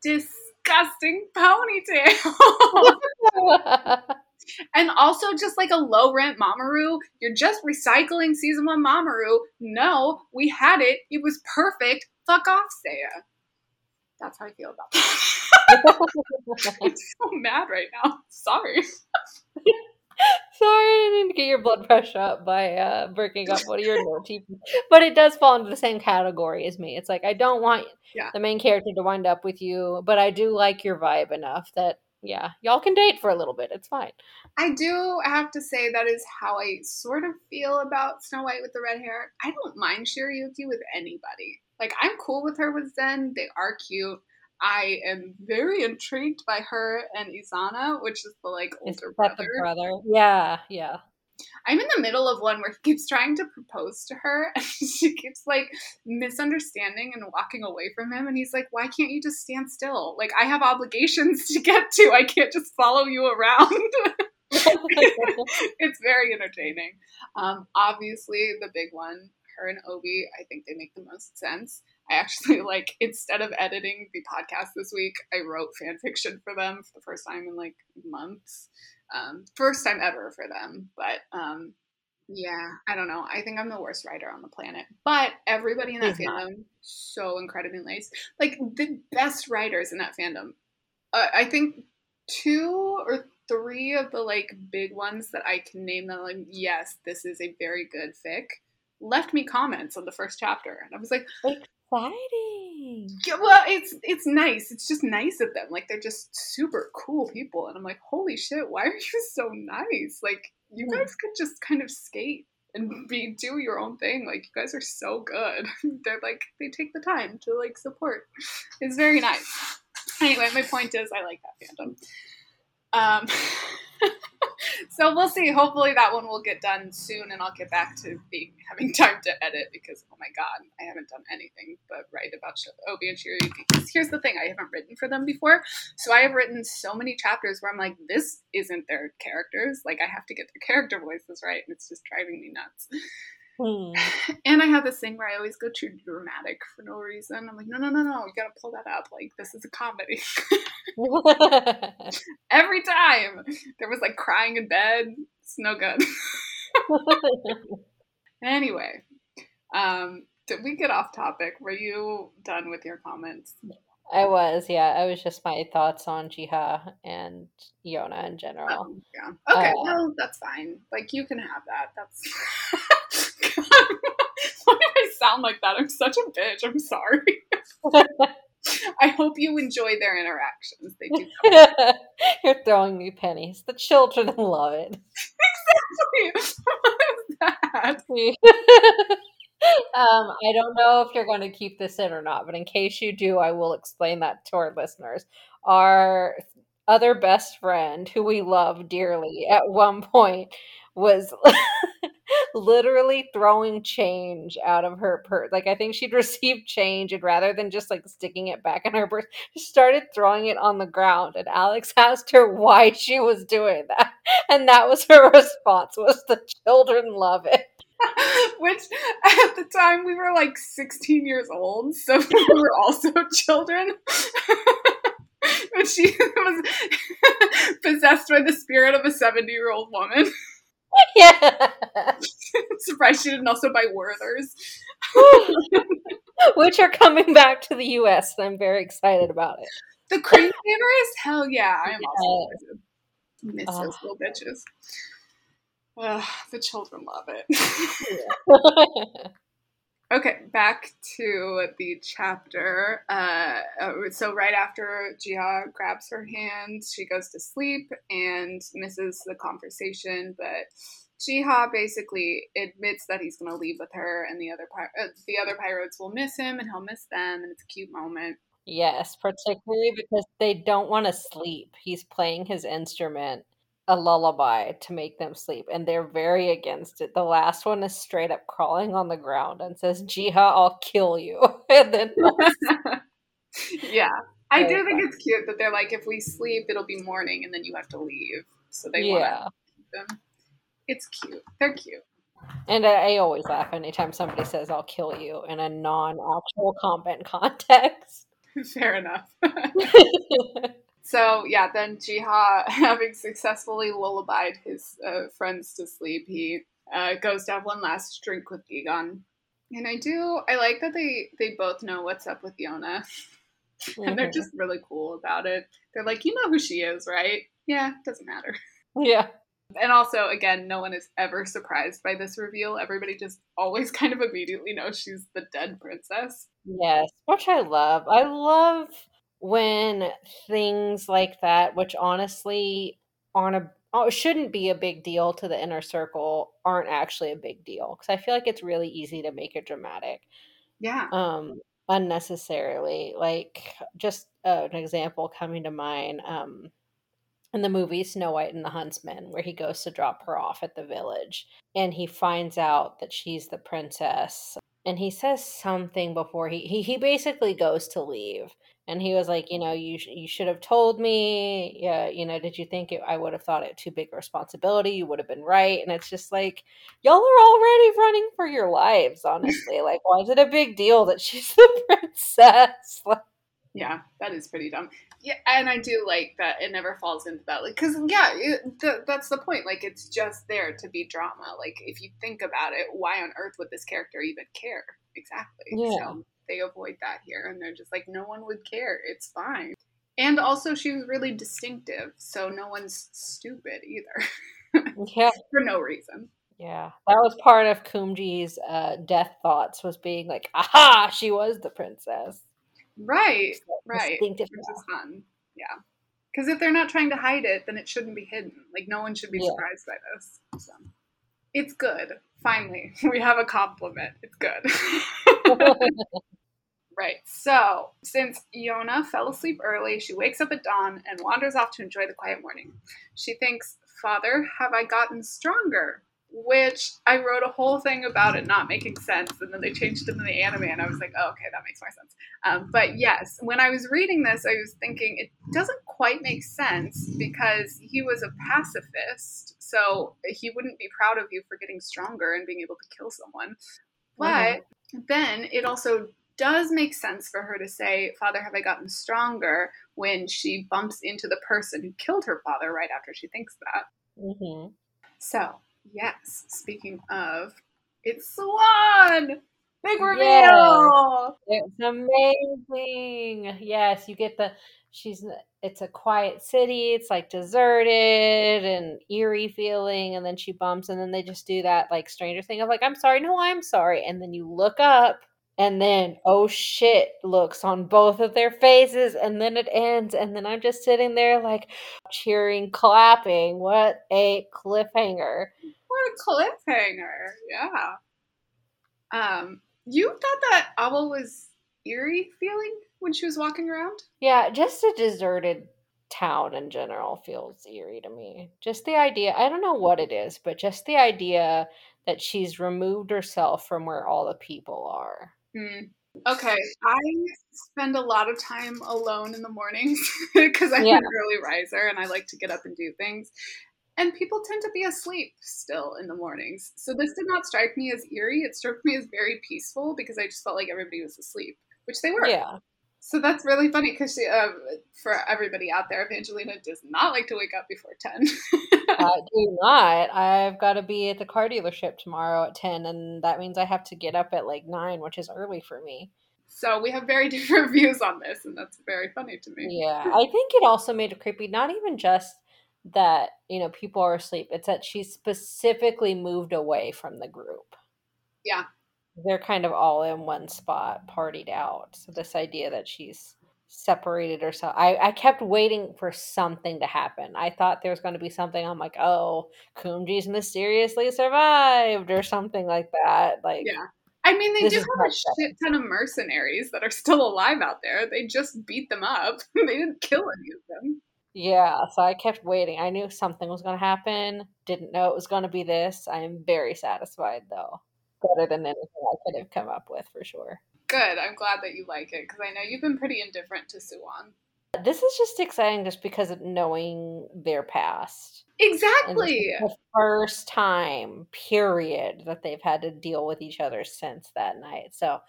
disgusting ponytail. and also just like a low rent Mamoru. You're just recycling season one Mamoru. No, we had it. It was perfect. Fuck off, Seiya. That's how I feel about that. I'm so mad right now. Sorry. Sorry, I didn't get your blood pressure up by uh, breaking up one of your notes. But it does fall into the same category as me. It's like I don't want Yeah. the main character to wind up with you, but I do like your vibe enough that yeah, y'all can date for a little bit. It's fine. I do have to say that is how I sort of feel about Snow White with the red hair. I don't mind Shirayuki with anybody. Like I'm cool with her with Zen. They are cute. I am very intrigued by her and Izana, which is the like Is older that brother. the brother? Yeah, yeah. I'm in the middle of one where he keeps trying to propose to her and she keeps like misunderstanding and walking away from him and he's like, Why can't you just stand still? Like I have obligations to get to. I can't just follow you around. it's very entertaining. Um, obviously, the big one, her and Obi, I think they make the most sense. I actually like instead of editing the podcast this week, I wrote fan fiction for them for the first time in like months. Um, first time ever for them, but um, yeah, I don't know. I think I'm the worst writer on the planet. But everybody in that He's not. fandom so incredibly nice. Like the best writers in that fandom. Uh, I think two or three of the like big ones that I can name that like yes, this is a very good fic. Left me comments on the first chapter, and I was like, Exciting. yeah, well, it's it's nice. It's just nice of them. Like they're just super cool people, and I'm like, holy shit, why are you so nice? Like you Hmm. guys could just kind of skate and be do your own thing. Like you guys are so good. they're like they take the time to like support. It's very nice. Anyway, my point is, I like that fandom. Um, so we'll see. Hopefully, that one will get done soon, and I'll get back to being having time to edit because oh my god, I haven't done anything but write about Obi and Shiryu. Because here's the thing, I haven't written for them before, so I have written so many chapters where I'm like, this isn't their characters. Like I have to get their character voices right, and it's just driving me nuts. Hmm. And I have this thing where I always go too dramatic for no reason. I'm like, no, no, no, no, you gotta pull that up. Like this is a comedy. Every time there was like crying in bed. It's no good. Anyway, um, did we get off topic? Were you done with your comments? I was, yeah. I was just my thoughts on Jiha and Yona in general. Um, yeah. Okay, Uh, well, that's fine. Like, you can have that. That's. God, why do I sound like that? I'm such a bitch. I'm sorry. I hope you enjoy their interactions. They do. You're throwing me pennies. The children love it. what is that? um, I don't know if you're going to keep this in or not, but in case you do, I will explain that to our listeners. Our other best friend, who we love dearly, at one point was literally throwing change out of her purse. Like I think she'd received change, and rather than just like sticking it back in her purse, she started throwing it on the ground. And Alex asked her why she was doing that, and that was her response: "Was the children love it." Which at the time we were like 16 years old, so we were also children. but she was possessed by the spirit of a 70 year old woman. Yeah. Surprised she didn't also buy Werther's. Which are coming back to the US, and I'm very excited about it. The cream flavors? Hell yeah, I am also Yes. excited. Miss Oh. those little bitches. Ugh, the children love it. Okay, back to the chapter. Uh, uh, so right after Jiha grabs her hand, she goes to sleep and misses the conversation. But Jiha basically admits that he's going to leave with her, and the other uh, the other pirates will miss him, and he'll miss them, and it's a cute moment. yes, particularly because they don't want to sleep. He's playing his instrument, a lullaby, to make them sleep, and they're very against it. The last one is straight up crawling on the ground and says, Jiha, I'll kill you. and then yeah, I do think it's cute that they're like, if we sleep, it'll be morning, and then you have to leave. So they Yeah. want to them. It's cute. They're cute. And I, I always laugh anytime somebody says, I'll kill you in a non actual combat context. Fair enough. So yeah, then Jiha, having successfully lullabied his uh, friends to sleep, he uh, goes to have one last drink with Gigan. And I do, I like that they they both know what's up with Yona, and they're Mhm. just really cool about it. They're like, you know who she is, right? Yeah, doesn't matter. Yeah. And also, again, no one is ever surprised by this reveal. Everybody just always kind of immediately knows she's the dead princess. Yes, which I love. I love when things like that, which honestly aren't a oh, shouldn't be a big deal to the inner circle, aren't actually a big deal because I feel like it's really easy to make it dramatic. Yeah. Um, unnecessarily. Like just uh, an example coming to mind. Um, in the movie Snow White and the Huntsman, where he goes to drop her off at the village and he finds out that she's the princess. And he says something before he, he, he basically goes to leave. And he was like, you know, you, sh- you should have told me. Yeah, you know, did you think it, I would have thought it too big a responsibility? You would have been right. And it's just like, y'all are already running for your lives, honestly. like, why is it a big deal that she's the princess? yeah, that is pretty dumb. Yeah, and I do like that it never falls into that, like, because yeah, it, th- that's the point. Like, it's just there to be drama. Like, if you think about it, why on earth would this character even care? Exactly. Yeah. So they avoid that here, and they're just like, no one would care. It's fine. And also, she was really distinctive, so no one's stupid either yeah. for no reason. Yeah, that was part of Kumji's uh, death thoughts was being like, "Aha, she was the princess." Right, right. Distinctive fun. Yeah. Because if they're not trying to hide it, then it shouldn't be hidden. Like, no one should be Yeah. surprised by this. So, it's good. Finally, we have a compliment. It's good. right. So, since Yona fell asleep early, she wakes up at dawn and wanders off to enjoy the quiet morning. She thinks, Father, have I gotten stronger? Which I wrote a whole thing about it not making sense, and then they changed it in the anime, and I was like, oh, okay, that makes more sense. Um, but yes, when I was reading this, I was thinking it doesn't quite make sense because he was a pacifist, so he wouldn't be proud of you for getting stronger and being able to kill someone. But then it also does make sense for her to say, Father, have I gotten stronger when she bumps into the person who killed her father right after she thinks that. hmm So, yes, speaking of, it's Suwon! Big Yes. reveal! It's amazing. Yes, you get the she's it's a quiet city, it's like deserted and eerie feeling, and then she bumps and then they just do that like stranger thing of like, I'm sorry, no, I'm sorry. And then you look up and then oh shit looks on both of their faces and then it ends and then I'm just sitting there like cheering, clapping. What a cliffhanger. What a cliffhanger. Yeah. Um, you thought that Abel was eerie feeling when she was walking around? Yeah, just a deserted town in general feels eerie to me. Just the idea, I don't know what it is, but just the idea that she's removed herself from where all the people are. Hmm. Okay, I spend a lot of time alone in the mornings because I'm Yeah. an early riser and I like to get up and do things. And people tend to be asleep still in the mornings. So this did not strike me as eerie. It struck me as very peaceful because I just felt like everybody was asleep, which they were. Yeah. So that's really funny because um, for everybody out there, Evangelina does not like to wake up before 10. I do not. I've got to be at the car dealership tomorrow at 10, and that means I have to get up at like 9, which is early for me. so we have very different views on this, and that's very funny to me. Yeah. I think it also made it creepy, not even just that, you know, people are asleep, it's that she specifically moved away from the group. Yeah. They're kind of all in one spot, partied out. So this idea that she's separated herself, I, I kept waiting for something to happen. I thought there was going to be something. I'm like, oh, Kumji's mysteriously survived or something like that. Like, Yeah. I mean, they do have a shit ton of mercenaries that are still alive out there. They just beat them up. they didn't kill any of them. yeah. So I kept waiting. I knew something was going to happen. Didn't know it was going to be this. I am very satisfied though. Better than anything I could have come up with for sure. Good. I'm glad that you like it because I know you've been pretty indifferent to Suwon. This is just exciting just because of knowing their past. Exactly. the first time, period, that they've had to deal with each other since that night. So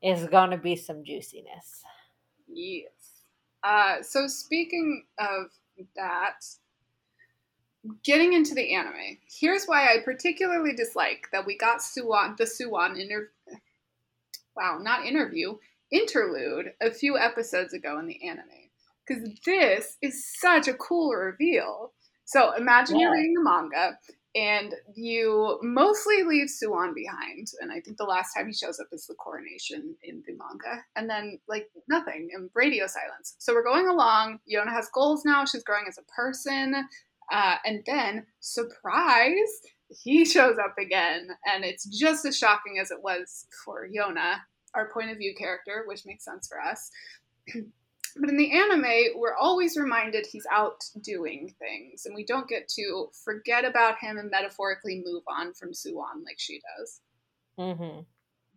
it's going to be some juiciness. Yes. Uh, so speaking of that, getting into the anime, here's why I particularly dislike that we got Suwon, the Suwon inter- wow, not interview, interlude a few episodes ago in the anime. Because this is such a cool reveal. So imagine Yeah. you're reading the manga and you mostly leave Suwon behind. And I think the last time he shows up is the coronation in the manga. And then, like, nothing and radio silence. So we're going along. Yona has goals now. She's growing as a person. Uh, and then, surprise, he shows up again. And it's just as shocking as it was for Yona, our point of view character, which makes sense for us. But in the anime, we're always reminded he's out doing things, and we don't get to forget about him and metaphorically move on from Suwon like she does. hmm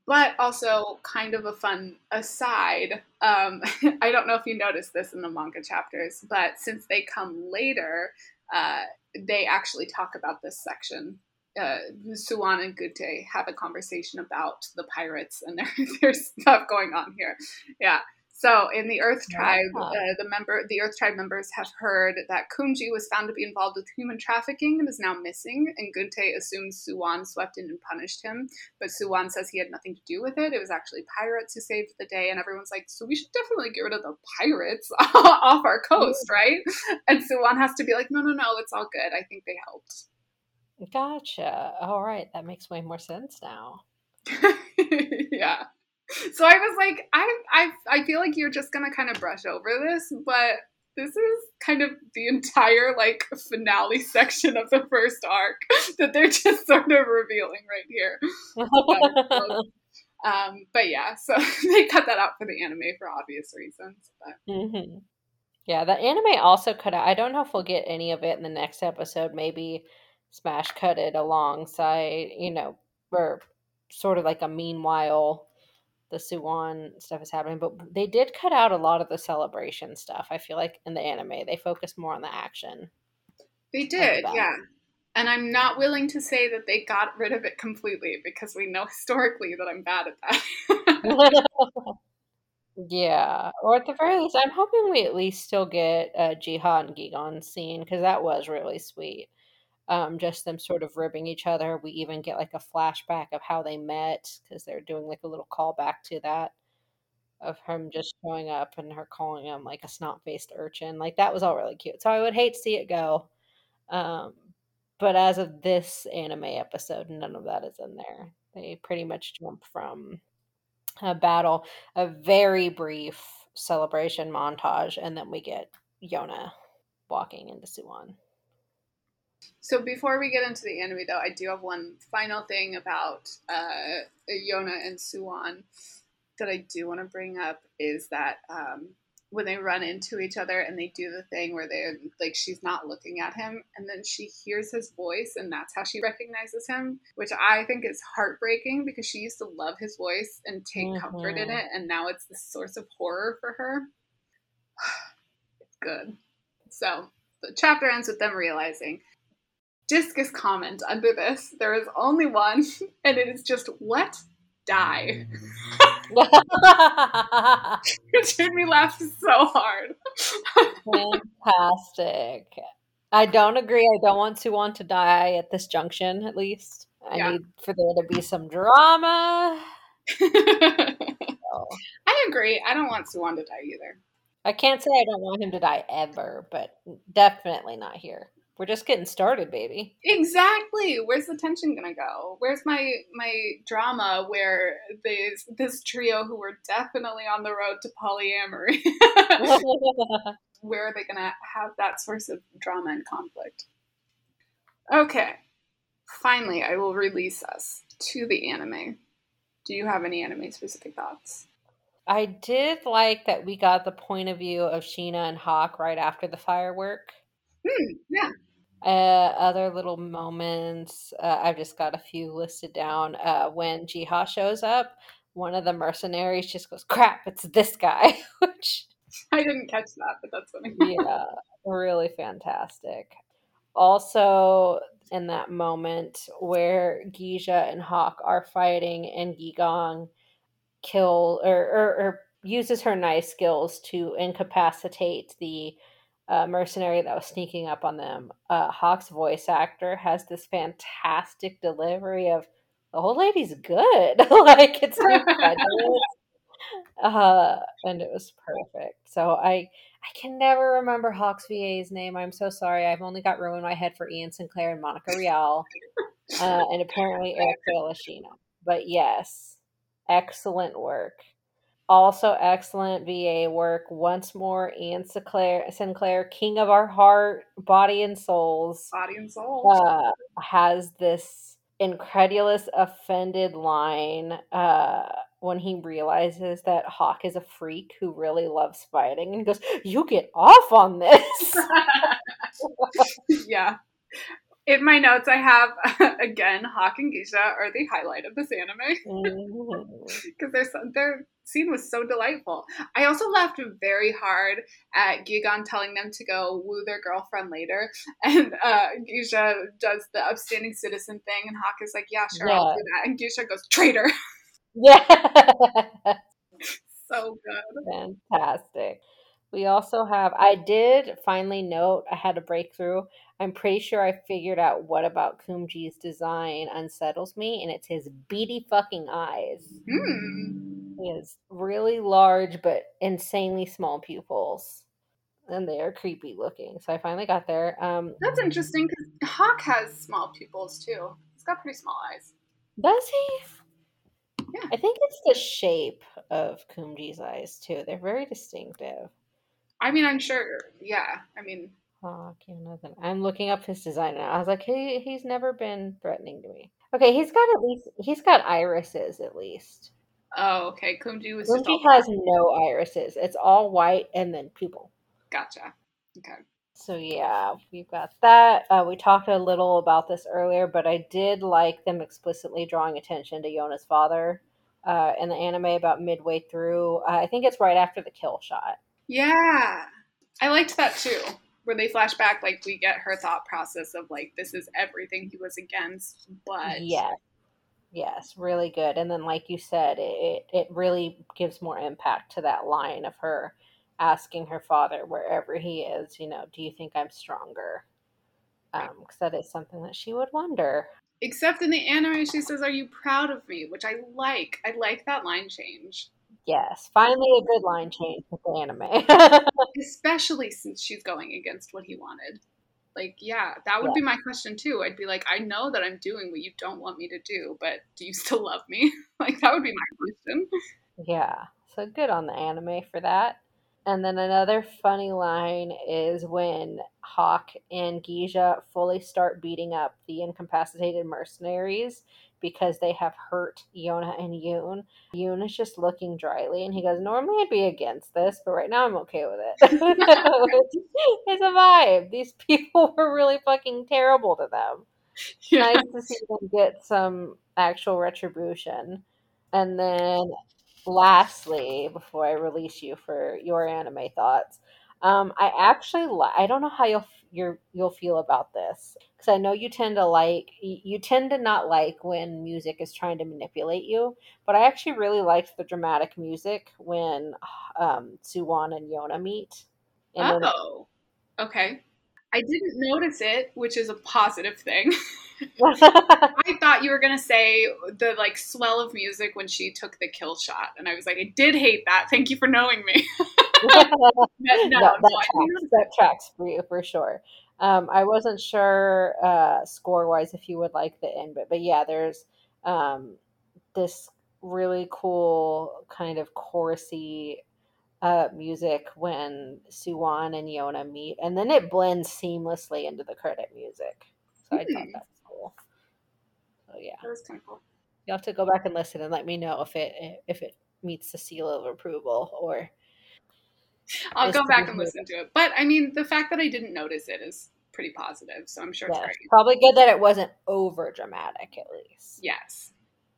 But also, kind of a fun aside. Um, I don't know if you noticed this in the manga chapters, but since they come later, uh, they actually talk about this section. Uh, Suwon and Gute have a conversation about the pirates and their stuff going on here. Yeah. So in the Earth Tribe, Yeah. uh, the member, the Earth Tribe members have heard that Kumji was found to be involved with human trafficking and is now missing. And Gunte assumes Suwon swept in and punished him, but Suwon says he had nothing to do with it. It was actually pirates who saved the day, and everyone's like, "So we should definitely get rid of the pirates off our coast, right?" And Suwon has to be like, "No, no, no, it's all good. I think they helped." Gotcha. All right, that makes way more sense now. yeah. So I was like, I, I, I feel like you're just gonna kind of brush over this, but this is kind of the entire like finale section of the first arc that they're just sort of revealing right here. Um, but yeah, so they cut that out for the anime for obvious reasons. But hmm Yeah, the anime also cut out. I don't know if we'll get any of it in the next episode. Maybe Smash cut it alongside, you know, or sort of like a meanwhile the Suwon stuff is happening. But they did cut out a lot of the celebration stuff. I feel like in the anime they focus more on the action. they did, yeah. And I'm not willing to say that they got rid of it completely because we know historically that I'm bad at that. yeah, or at the very least, I'm hoping we at least still get a Jiha and Gigan scene because that was really sweet. Um, just them sort of ribbing each other. We even get like a flashback of how they met because they're doing like a little callback to that of him just showing up and her calling him like a snot faced urchin. Like that was all really cute. So I would hate to see it go. Um, but as of this anime episode, none of that is in there. They pretty much jump from a battle, a very brief celebration montage, and then we get Yona walking into Suwon. So before we get into the anime, though, I do have one final thing about uh, Yona and Suwon that I do want to bring up is that um, when they run into each other and they do the thing where they're like she's not looking at him and then she hears his voice and that's how she recognizes him, which I think is heartbreaking because she used to love his voice and take comfort in Mhm. it, and now it's the source of horror for her. it's good. So the chapter ends with them realizing Disqus comment under this. There is only one, and it is just what die. It made me laugh so hard. Fantastic. I don't agree. I don't want Suwon to die at this junction, at least. I Yeah. need for there to be some drama. So, I agree. I don't want Suwon to die either. I can't say I don't want him to die ever, but definitely not here. We're just getting started, baby. Exactly. Where's the tension gonna go? Where's my my drama where this this trio who were definitely on the road to polyamory? where are they gonna have that source of drama and conflict? Okay. Finally, I will release us to the anime. Do you have any anime specific thoughts? I did like that we got the point of view of Shin-ah and Hak right after the firework. Hmm, yeah. Uh, other little moments. Uh, I've just got a few listed down. Uh, when Jiha shows up, one of the mercenaries just goes, "Crap! It's this guy," which I didn't catch that, but that's funny. yeah, really fantastic. Also, in that moment where Gija and Hak are fighting, and Gigan kill or, or, or uses her knife skills to incapacitate the uh, mercenary that was sneaking up on them. Uh, Hak's voice actor has this fantastic delivery of the whole lady's good. like it's incredible. uh, and it was perfect. So I I can never remember Haks VA's name. I'm so sorry. I've only got room in my head for Ian Sinclair and Monica Rial, uh, and apparently Eric Lashina. But yes, excellent work. Also excellent VA work. Once more, Ian Sinclair, Sinclair, King of our heart, body and souls, Body and soul. uh, has this incredulous, offended line uh, when he realizes that Hak is a freak who really loves fighting, and goes, "You get off on this." yeah. In my notes, I have again Hak and Gija are the highlight of this anime because their their scene was so delightful. I also laughed very hard at Gigan telling them to go woo their girlfriend later, and uh, Gija does the upstanding citizen thing, and Hak is like, "Yeah, sure, I'll do that," and Gija goes, "Traitor." yeah. so good. Fantastic. We also have, I did finally note, I had a breakthrough. I'm pretty sure I figured out what about Kumji's design unsettles me, and it's his beady fucking eyes. Hmm. He has really large but insanely small pupils, and they are creepy looking. So I finally got there. Um, That's interesting because Hak has small pupils too. He's got pretty small eyes. does he? Yeah. I think it's the shape of Kumji's eyes too. They're very distinctive. I mean, I'm sure. Yeah. I mean, Oh, nothing. I'm looking up his design now. I was like, he he's never been threatening to me. Okay, he's got at least he's got irises at least. oh, okay. Kumji was Kumji has no irises. It's all white and then pupil. gotcha. Okay. So yeah, we've got that. Uh, we talked a little about this earlier, but I did like them explicitly drawing attention to Yona's father uh, in the anime about midway through. Uh, I think it's right after the kill shot. Yeah, I liked that too. Where they flash back, like we get her thought process of like this is everything he was against, but yeah, Yes, really good. And then, like you said, it, it really gives more impact to that line of her asking her father, wherever he is, you know, do you think I'm stronger? Because um, that is something that she would wonder. Except in the anime, she says, "Are you proud of me?" Which I like. I like that line change, Yes, finally a good line change with the anime. especially since she's going against what he wanted. Like, yeah, that would be my question too. I'd be like, I know that I'm doing what you don't want me to do, but do you still love me? like, that would be my question. Yeah, so good on the anime for that. And then another funny line is when Hak and Gija fully start beating up the incapacitated mercenaries because they have hurt Yona and Yoon. Yoon is just looking dryly and he goes, Normally I'd be against this, but right now I'm okay with it. it's, it's a vibe. These people were really fucking terrible to them Yeah. nice to see them get some actual retribution. And then, lastly, before I release you for your anime thoughts, um, I actually li- I don't know how you'll you're, you'll feel about this because I know you tend to like you tend to not like when music is trying to manipulate you, but I actually really liked the dramatic music when um, Suwon and Yona meet. And then Oh, okay. I didn't notice it, which is a positive thing. I thought you were gonna say the like swell of music when she took the kill shot, and I was like, I did hate that. Thank you for knowing me. no, no, that tracks. That tracks for you for sure. Um, I wasn't sure uh, score wise if you would like the end, but but yeah, there's um, this really cool kind of chorusy uh, music when Suwon and Yona meet, and then it blends seamlessly into the credit music. So I thought Hmm. that was cool. So yeah, That was kind of cool. you'll have to go back and listen and let me know if it if it meets the seal of approval or I'll go back and listen to it. But I mean, the fact that I didn't notice it is pretty positive, so I'm sure it's great. probably good that it wasn't over dramatic at least. Yes.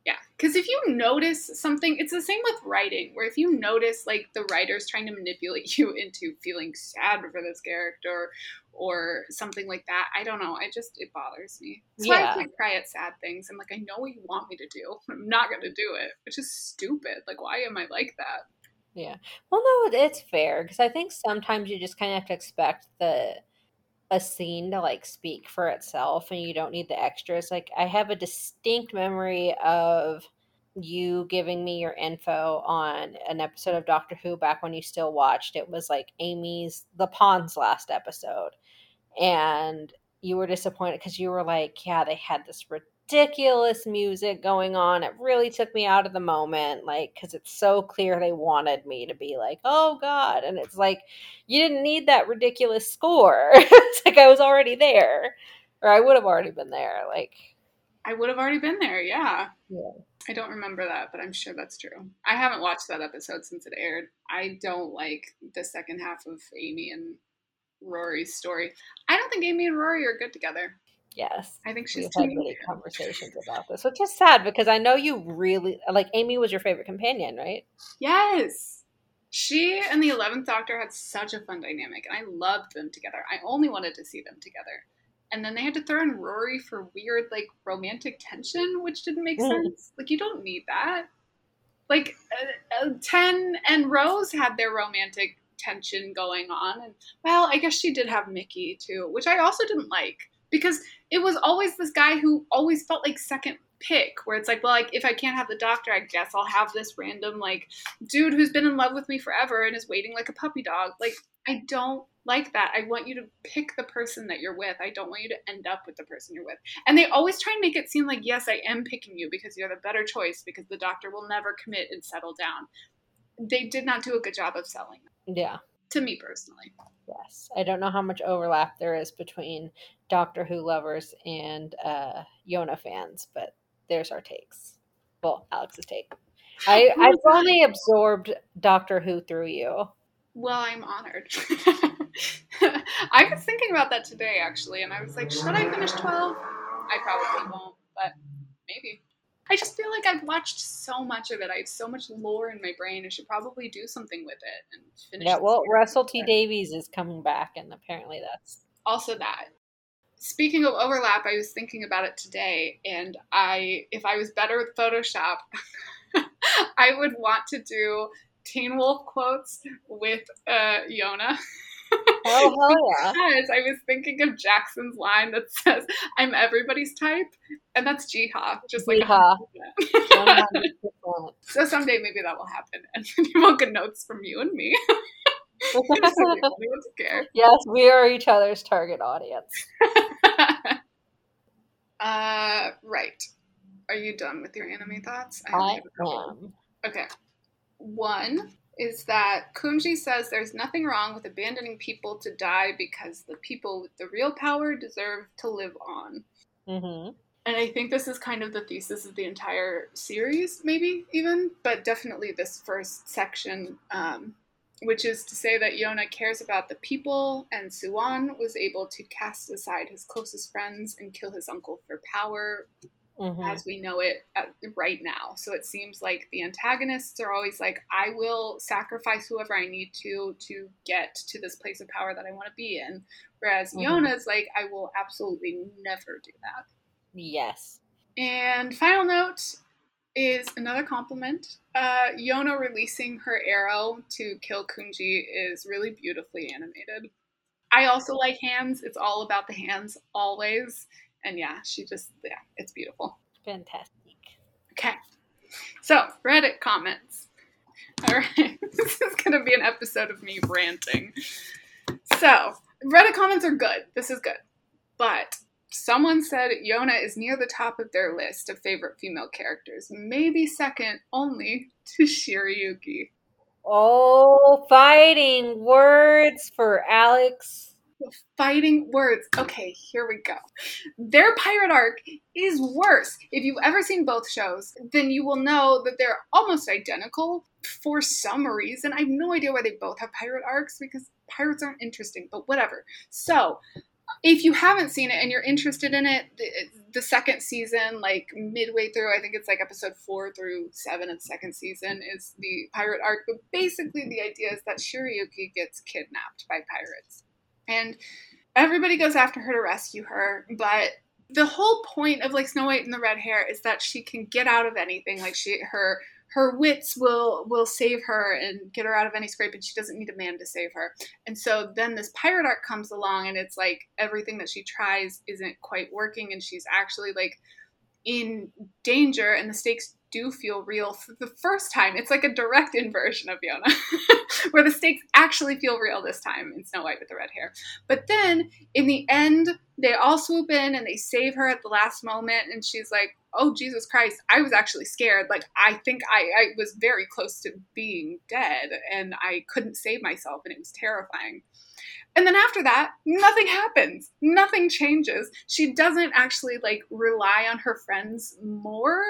Yeah. Because if you notice something, it's the same with writing, where if you notice like the writer's trying to manipulate you into feeling sad for this character or something like that, I don't know. I just, it bothers me. That's why Yeah. I can't cry at sad things. I'm like, I know what you want me to do. I'm not going to do it, which is stupid. Like, why am I like that? Well, no, it's fair because I think sometimes you just kind of have to expect the a scene to like speak for itself, and you don't need the extras. Like I have a distinct memory of you giving me your info on an episode of Doctor Who back when you still watched. It was like Amy's the Pond's last episode. And you were disappointed because you were like, yeah, they had this ridiculous music going on. It really took me out of the moment, like, because it's so clear they wanted me to be like, oh God. And it's like, you didn't need that ridiculous score. it's like I was already there, or I would have already been there. Like, I would have already been there, yeah. Yeah. I don't remember that, but I'm sure that's true. I haven't watched that episode since it aired. I don't like the second half of Amy and Rory's story. I don't think Amy and Rory are good together. Yes. I think she's had many conversations about this, which is sad because I know you really like Amy was your favorite companion, right? Yes. She and the 11th Doctor had such a fun dynamic, and I loved them together. I only wanted to see them together. And then they had to throw in Rory for weird, like, romantic tension, which didn't make Mm. sense. Like, you don't need that. Like, uh, uh, Ten and Rose had their romantic tension going on. And, well, I guess she did have Mickey, too, which I also didn't like. Because it was always this guy who always felt like second pick, where it's like, well, like, if I can't have the doctor, I guess I'll have this random, like, dude who's been in love with me forever and is waiting like a puppy dog. Like, I don't like that. I want you to pick the person that you're with. I don't want you to end up with the person you're with. And they always try and make it seem like, yes, I am picking you because you're the better choice because the doctor will never commit and settle down. They did not do a good job of selling Yeah. To me personally. Yes. I don't know how much overlap there is between Doctor Who lovers and uh Yona fans, but there's our takes. Well, Alex's take. I, I've only absorbed Doctor Who through you. Well, I'm honored. I was thinking about that today actually, and I was like, should I finish 12? I probably won't, but maybe. I just feel like I've watched so much of it. I have so much lore in my brain. I should probably do something with it and finish. Yeah, well. Russell T Davies is coming back, and apparently that's Also that. Speaking of overlap, I was thinking about it today, and I, if I was better with Photoshop, I would want to do Teen Wolf quotes with uh, Yona. oh hell yeah. Because I was thinking of Jackson's line that says, I'm everybody's type, and that's Jiha, just like Jiha. 100%. 100%. So someday maybe that will happen, and you will get notes from you and me. Just so the only ones who care. yes, we are each other's target audience. uh, right. Are you done with your anime thoughts? I have am. Okay. One is that Kumji says there's nothing wrong with abandoning people to die because the people with the real power deserve to live on. hmm And I think this is kind of the thesis of the entire series, maybe even, but definitely this first section, um, which is to say that Yona cares about the people, and Suwon was able to cast aside his closest friends and kill his uncle for power, hmm as we know it at, right now. So it seems like the antagonists are always like, I will sacrifice whoever I need to to get to this place of power that I want to be in. Whereas Mhm. Yona's like, I will absolutely never do that. Yes. And final note is another compliment. Uh, Yona releasing her arrow to kill Kumji is really beautifully animated. I also like hands. It's all about the hands always. And yeah, she just, yeah, it's beautiful. Fantastic. Okay. So, Reddit comments. All right. this is going to be an episode of me ranting. So, Reddit comments are good. This is good. But someone said Yona is near the top of their list of favorite female characters, maybe second only to Shirayuki. Oh, fighting words for Alex. Fighting words. Okay, here we go. Their pirate arc is worse. If you've ever seen both shows, then you will know that they're almost identical for some reason. I have no idea why they both have pirate arcs because pirates aren't interesting, but whatever. So, if you haven't seen it and you're interested in it, the, the second season, like midway through, I think it's like episode four through seven of the second season, is the pirate arc. But basically, the idea is that Shirayuki gets kidnapped by pirates and everybody goes after her to rescue her but the whole point of like snow white and the red hair is that she can get out of anything. Like she her her wits will will save her and get her out of any scrape and she doesn't need a man to save her. And so then this pirate arc comes along and it's like everything that she tries isn't quite working and she's actually like in danger and the stakes do feel real for the first time. It's like a direct inversion of Yona, where the stakes actually feel real this time in Snow White with the red hair. But then in the end, they all swoop in and they save her at the last moment, and she's like, "Oh Jesus Christ, I was actually scared. Like I think I, I was very close to being dead, and I couldn't save myself, and it was terrifying." And then after that, nothing happens. Nothing changes. She doesn't actually like rely on her friends more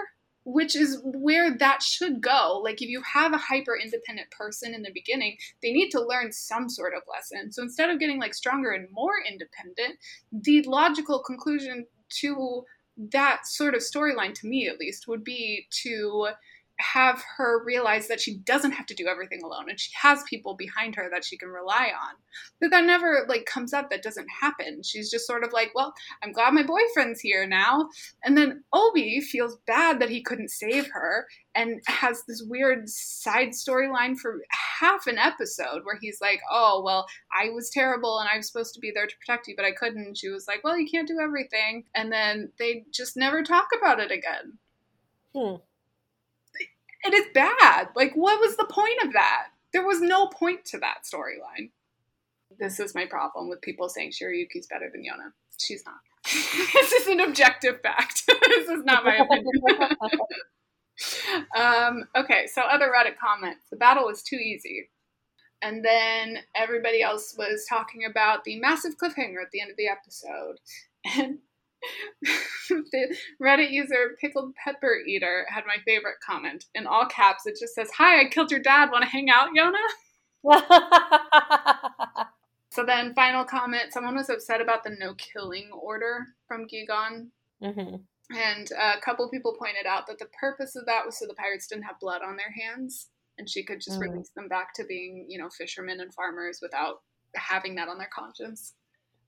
which is where that should go. Like, if you have a hyper independent person in the beginning, they need to learn some sort of lesson. So instead of getting like stronger and more independent, the logical conclusion to that sort of storyline, to me at least, would be to have her realize that she doesn't have to do everything alone and she has people behind her that she can rely on. But that never like comes up that doesn't happen. She's just sort of like, "Well, I'm glad my boyfriend's here now." And then Obi feels bad that he couldn't save her and has this weird side storyline for half an episode where he's like, "Oh, well, I was terrible and I was supposed to be there to protect you, but I couldn't." She was like, "Well, you can't do everything." And then they just never talk about it again. Hmm it is bad. Like, what was the point of that? There was no point to that storyline. This is my problem with people saying Shirayuki's better than Yona. She's not. this is an objective fact. this is not my opinion. um, okay, so other Reddit comments. The battle was too easy. And then everybody else was talking about the massive cliffhanger at the end of the episode. And the Reddit user Pickled Pepper Eater had my favorite comment. In all caps, it just says, Hi, I killed your dad. Want to hang out, Yona? so then, final comment someone was upset about the no killing order from Gigan. Mm-hmm. And a couple people pointed out that the purpose of that was so the pirates didn't have blood on their hands and she could just mm. release them back to being, you know, fishermen and farmers without having that on their conscience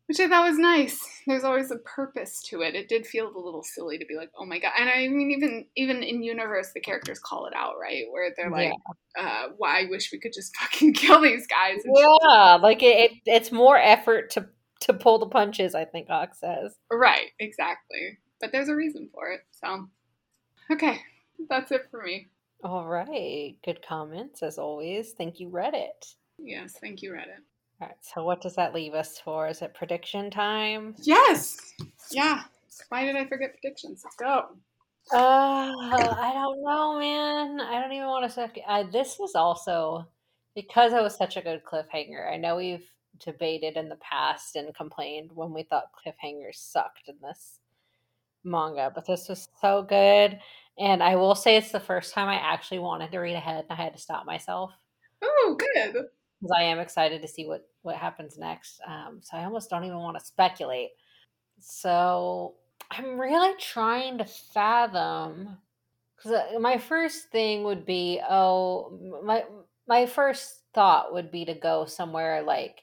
which I thought was nice. There's always a purpose to it. It did feel a little silly to be like, oh my god. And I mean, even even in universe, the characters call it out, right? Where they're like, yeah. uh, "Why I wish we could just fucking kill these guys." yeah, like it, it, it's more effort to to pull the punches. I think Ox says. Right. Exactly. But there's a reason for it. So, okay, that's it for me. All right. Good comments as always. Thank you, Reddit. Yes, thank you, Reddit. All right, so what does that leave us for? Is it prediction time? Yes. Yeah. Why did I forget predictions? Let's go. Uh, I don't know, man. I don't even want to say. Uh, this was also because it was such a good cliffhanger. I know we've debated in the past and complained when we thought cliffhangers sucked in this manga, but this was so good. And I will say it's the first time I actually wanted to read ahead and I had to stop myself. Oh, good because I am excited to see what what happens next. Um, so I almost don't even want to speculate. So I'm really trying to fathom because uh, my first thing would be oh my my first thought would be to go somewhere like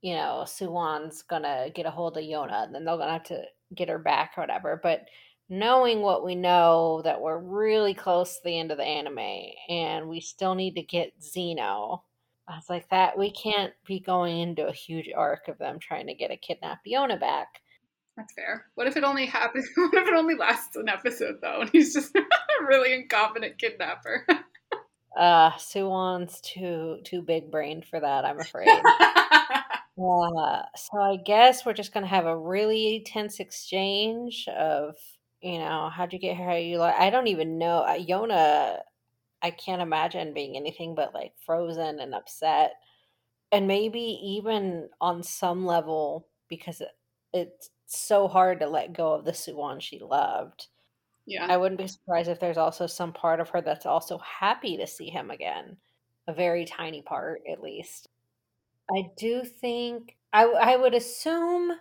you know Suwon's gonna get a hold of Yona and then they're gonna have to get her back or whatever. But knowing what we know that we're really close to the end of the anime and we still need to get Zeno I was like, that we can't be going into a huge arc of them trying to get a kidnapped Yona back. That's fair. What if it only happens? What if it only lasts an episode though, and he's just a really incompetent kidnapper? uh, Suwon's too too big brained for that. I'm afraid. uh, so I guess we're just gonna have a really tense exchange of, you know, how'd you get here? How you like? I don't even know. Uh, Yona I can't imagine being anything but like frozen and upset. And maybe even on some level, because it, it's so hard to let go of the Suwon she loved. Yeah. I wouldn't be surprised if there's also some part of her that's also happy to see him again. A very tiny part, at least. I do think I, I would assume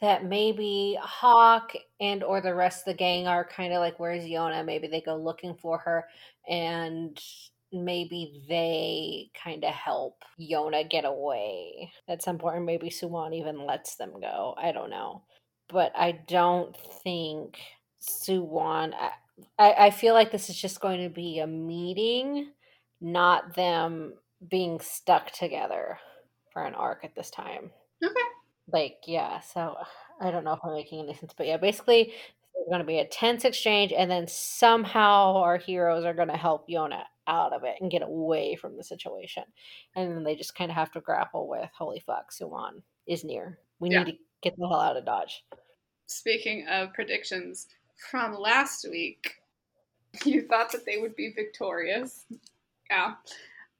that maybe Hak and or the rest of the gang are kind of like where's Yona? Maybe they go looking for her and maybe they kind of help Yona get away at some point, or maybe Suwon even lets them go. I don't know. But I don't think Suwon. I, I feel like this is just going to be a meeting, not them being stuck together for an arc at this time. Okay. Like, yeah, so I don't know if I'm making any sense, but yeah, basically there's going to be a tense exchange, and then somehow our heroes are going to help Yona out of it and get away from the situation. And then they just kind of have to grapple with, holy fuck, Suwon is near. We Yeah. need to get the hell out of Dodge. Speaking of predictions from last week, you thought that they would be victorious. Yeah.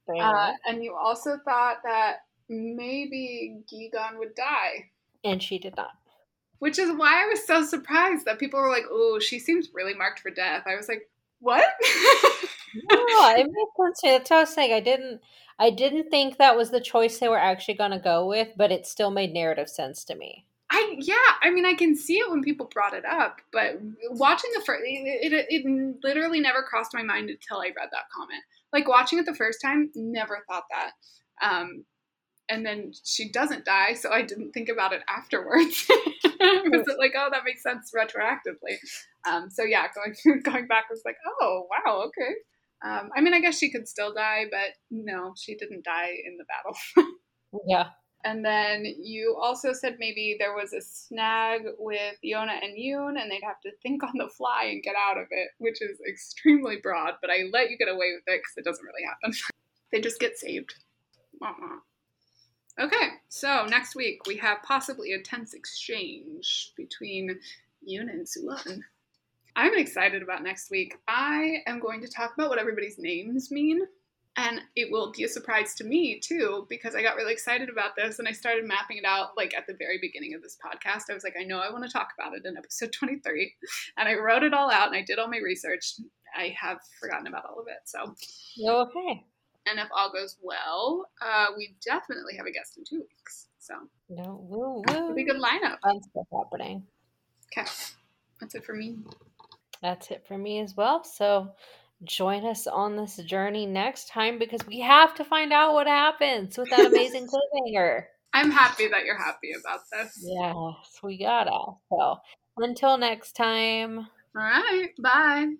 Uh, and you also thought that maybe Gigan would die, and she did not. which is why I was so surprised that people were like, oh, she seems really marked for death. I was like, what? No, it makes sense. to me. That's what I was saying. I didn't. I didn't think that was the choice they were actually going to go with, but it still made narrative sense to me. I yeah, I mean, I can see it when people brought it up, but watching the first, it, it, it literally never crossed my mind until I read that comment. Like watching it the first time, never thought that. Um, and then she doesn't die, so I didn't think about it afterwards. was it like, oh, that makes sense retroactively? Um, so yeah, going going back was like, oh wow, okay. Um, I mean, I guess she could still die, but no, she didn't die in the battle. Yeah. And then you also said maybe there was a snag with Yona and Yoon, and they'd have to think on the fly and get out of it, which is extremely broad, but I let you get away with it because it doesn't really happen. they just get saved. Uh-uh. Okay, so next week we have possibly a tense exchange between Yun and Suwon. I'm excited about next week. I am going to talk about what everybody's names mean. And it will be a surprise to me too, because I got really excited about this and I started mapping it out like at the very beginning of this podcast. I was like, I know I want to talk about it in episode 23. And I wrote it all out and I did all my research. I have forgotten about all of it. So, okay. And if all goes well, uh, we definitely have a guest in two weeks. So, No, woo, it'll be a good lineup. Fun stuff happening. Okay, that's it for me. That's it for me as well. So join us on this journey next time because we have to find out what happens with that amazing cliffhanger. I'm happy that you're happy about this. Yes, we gotta. So until next time. All right, bye.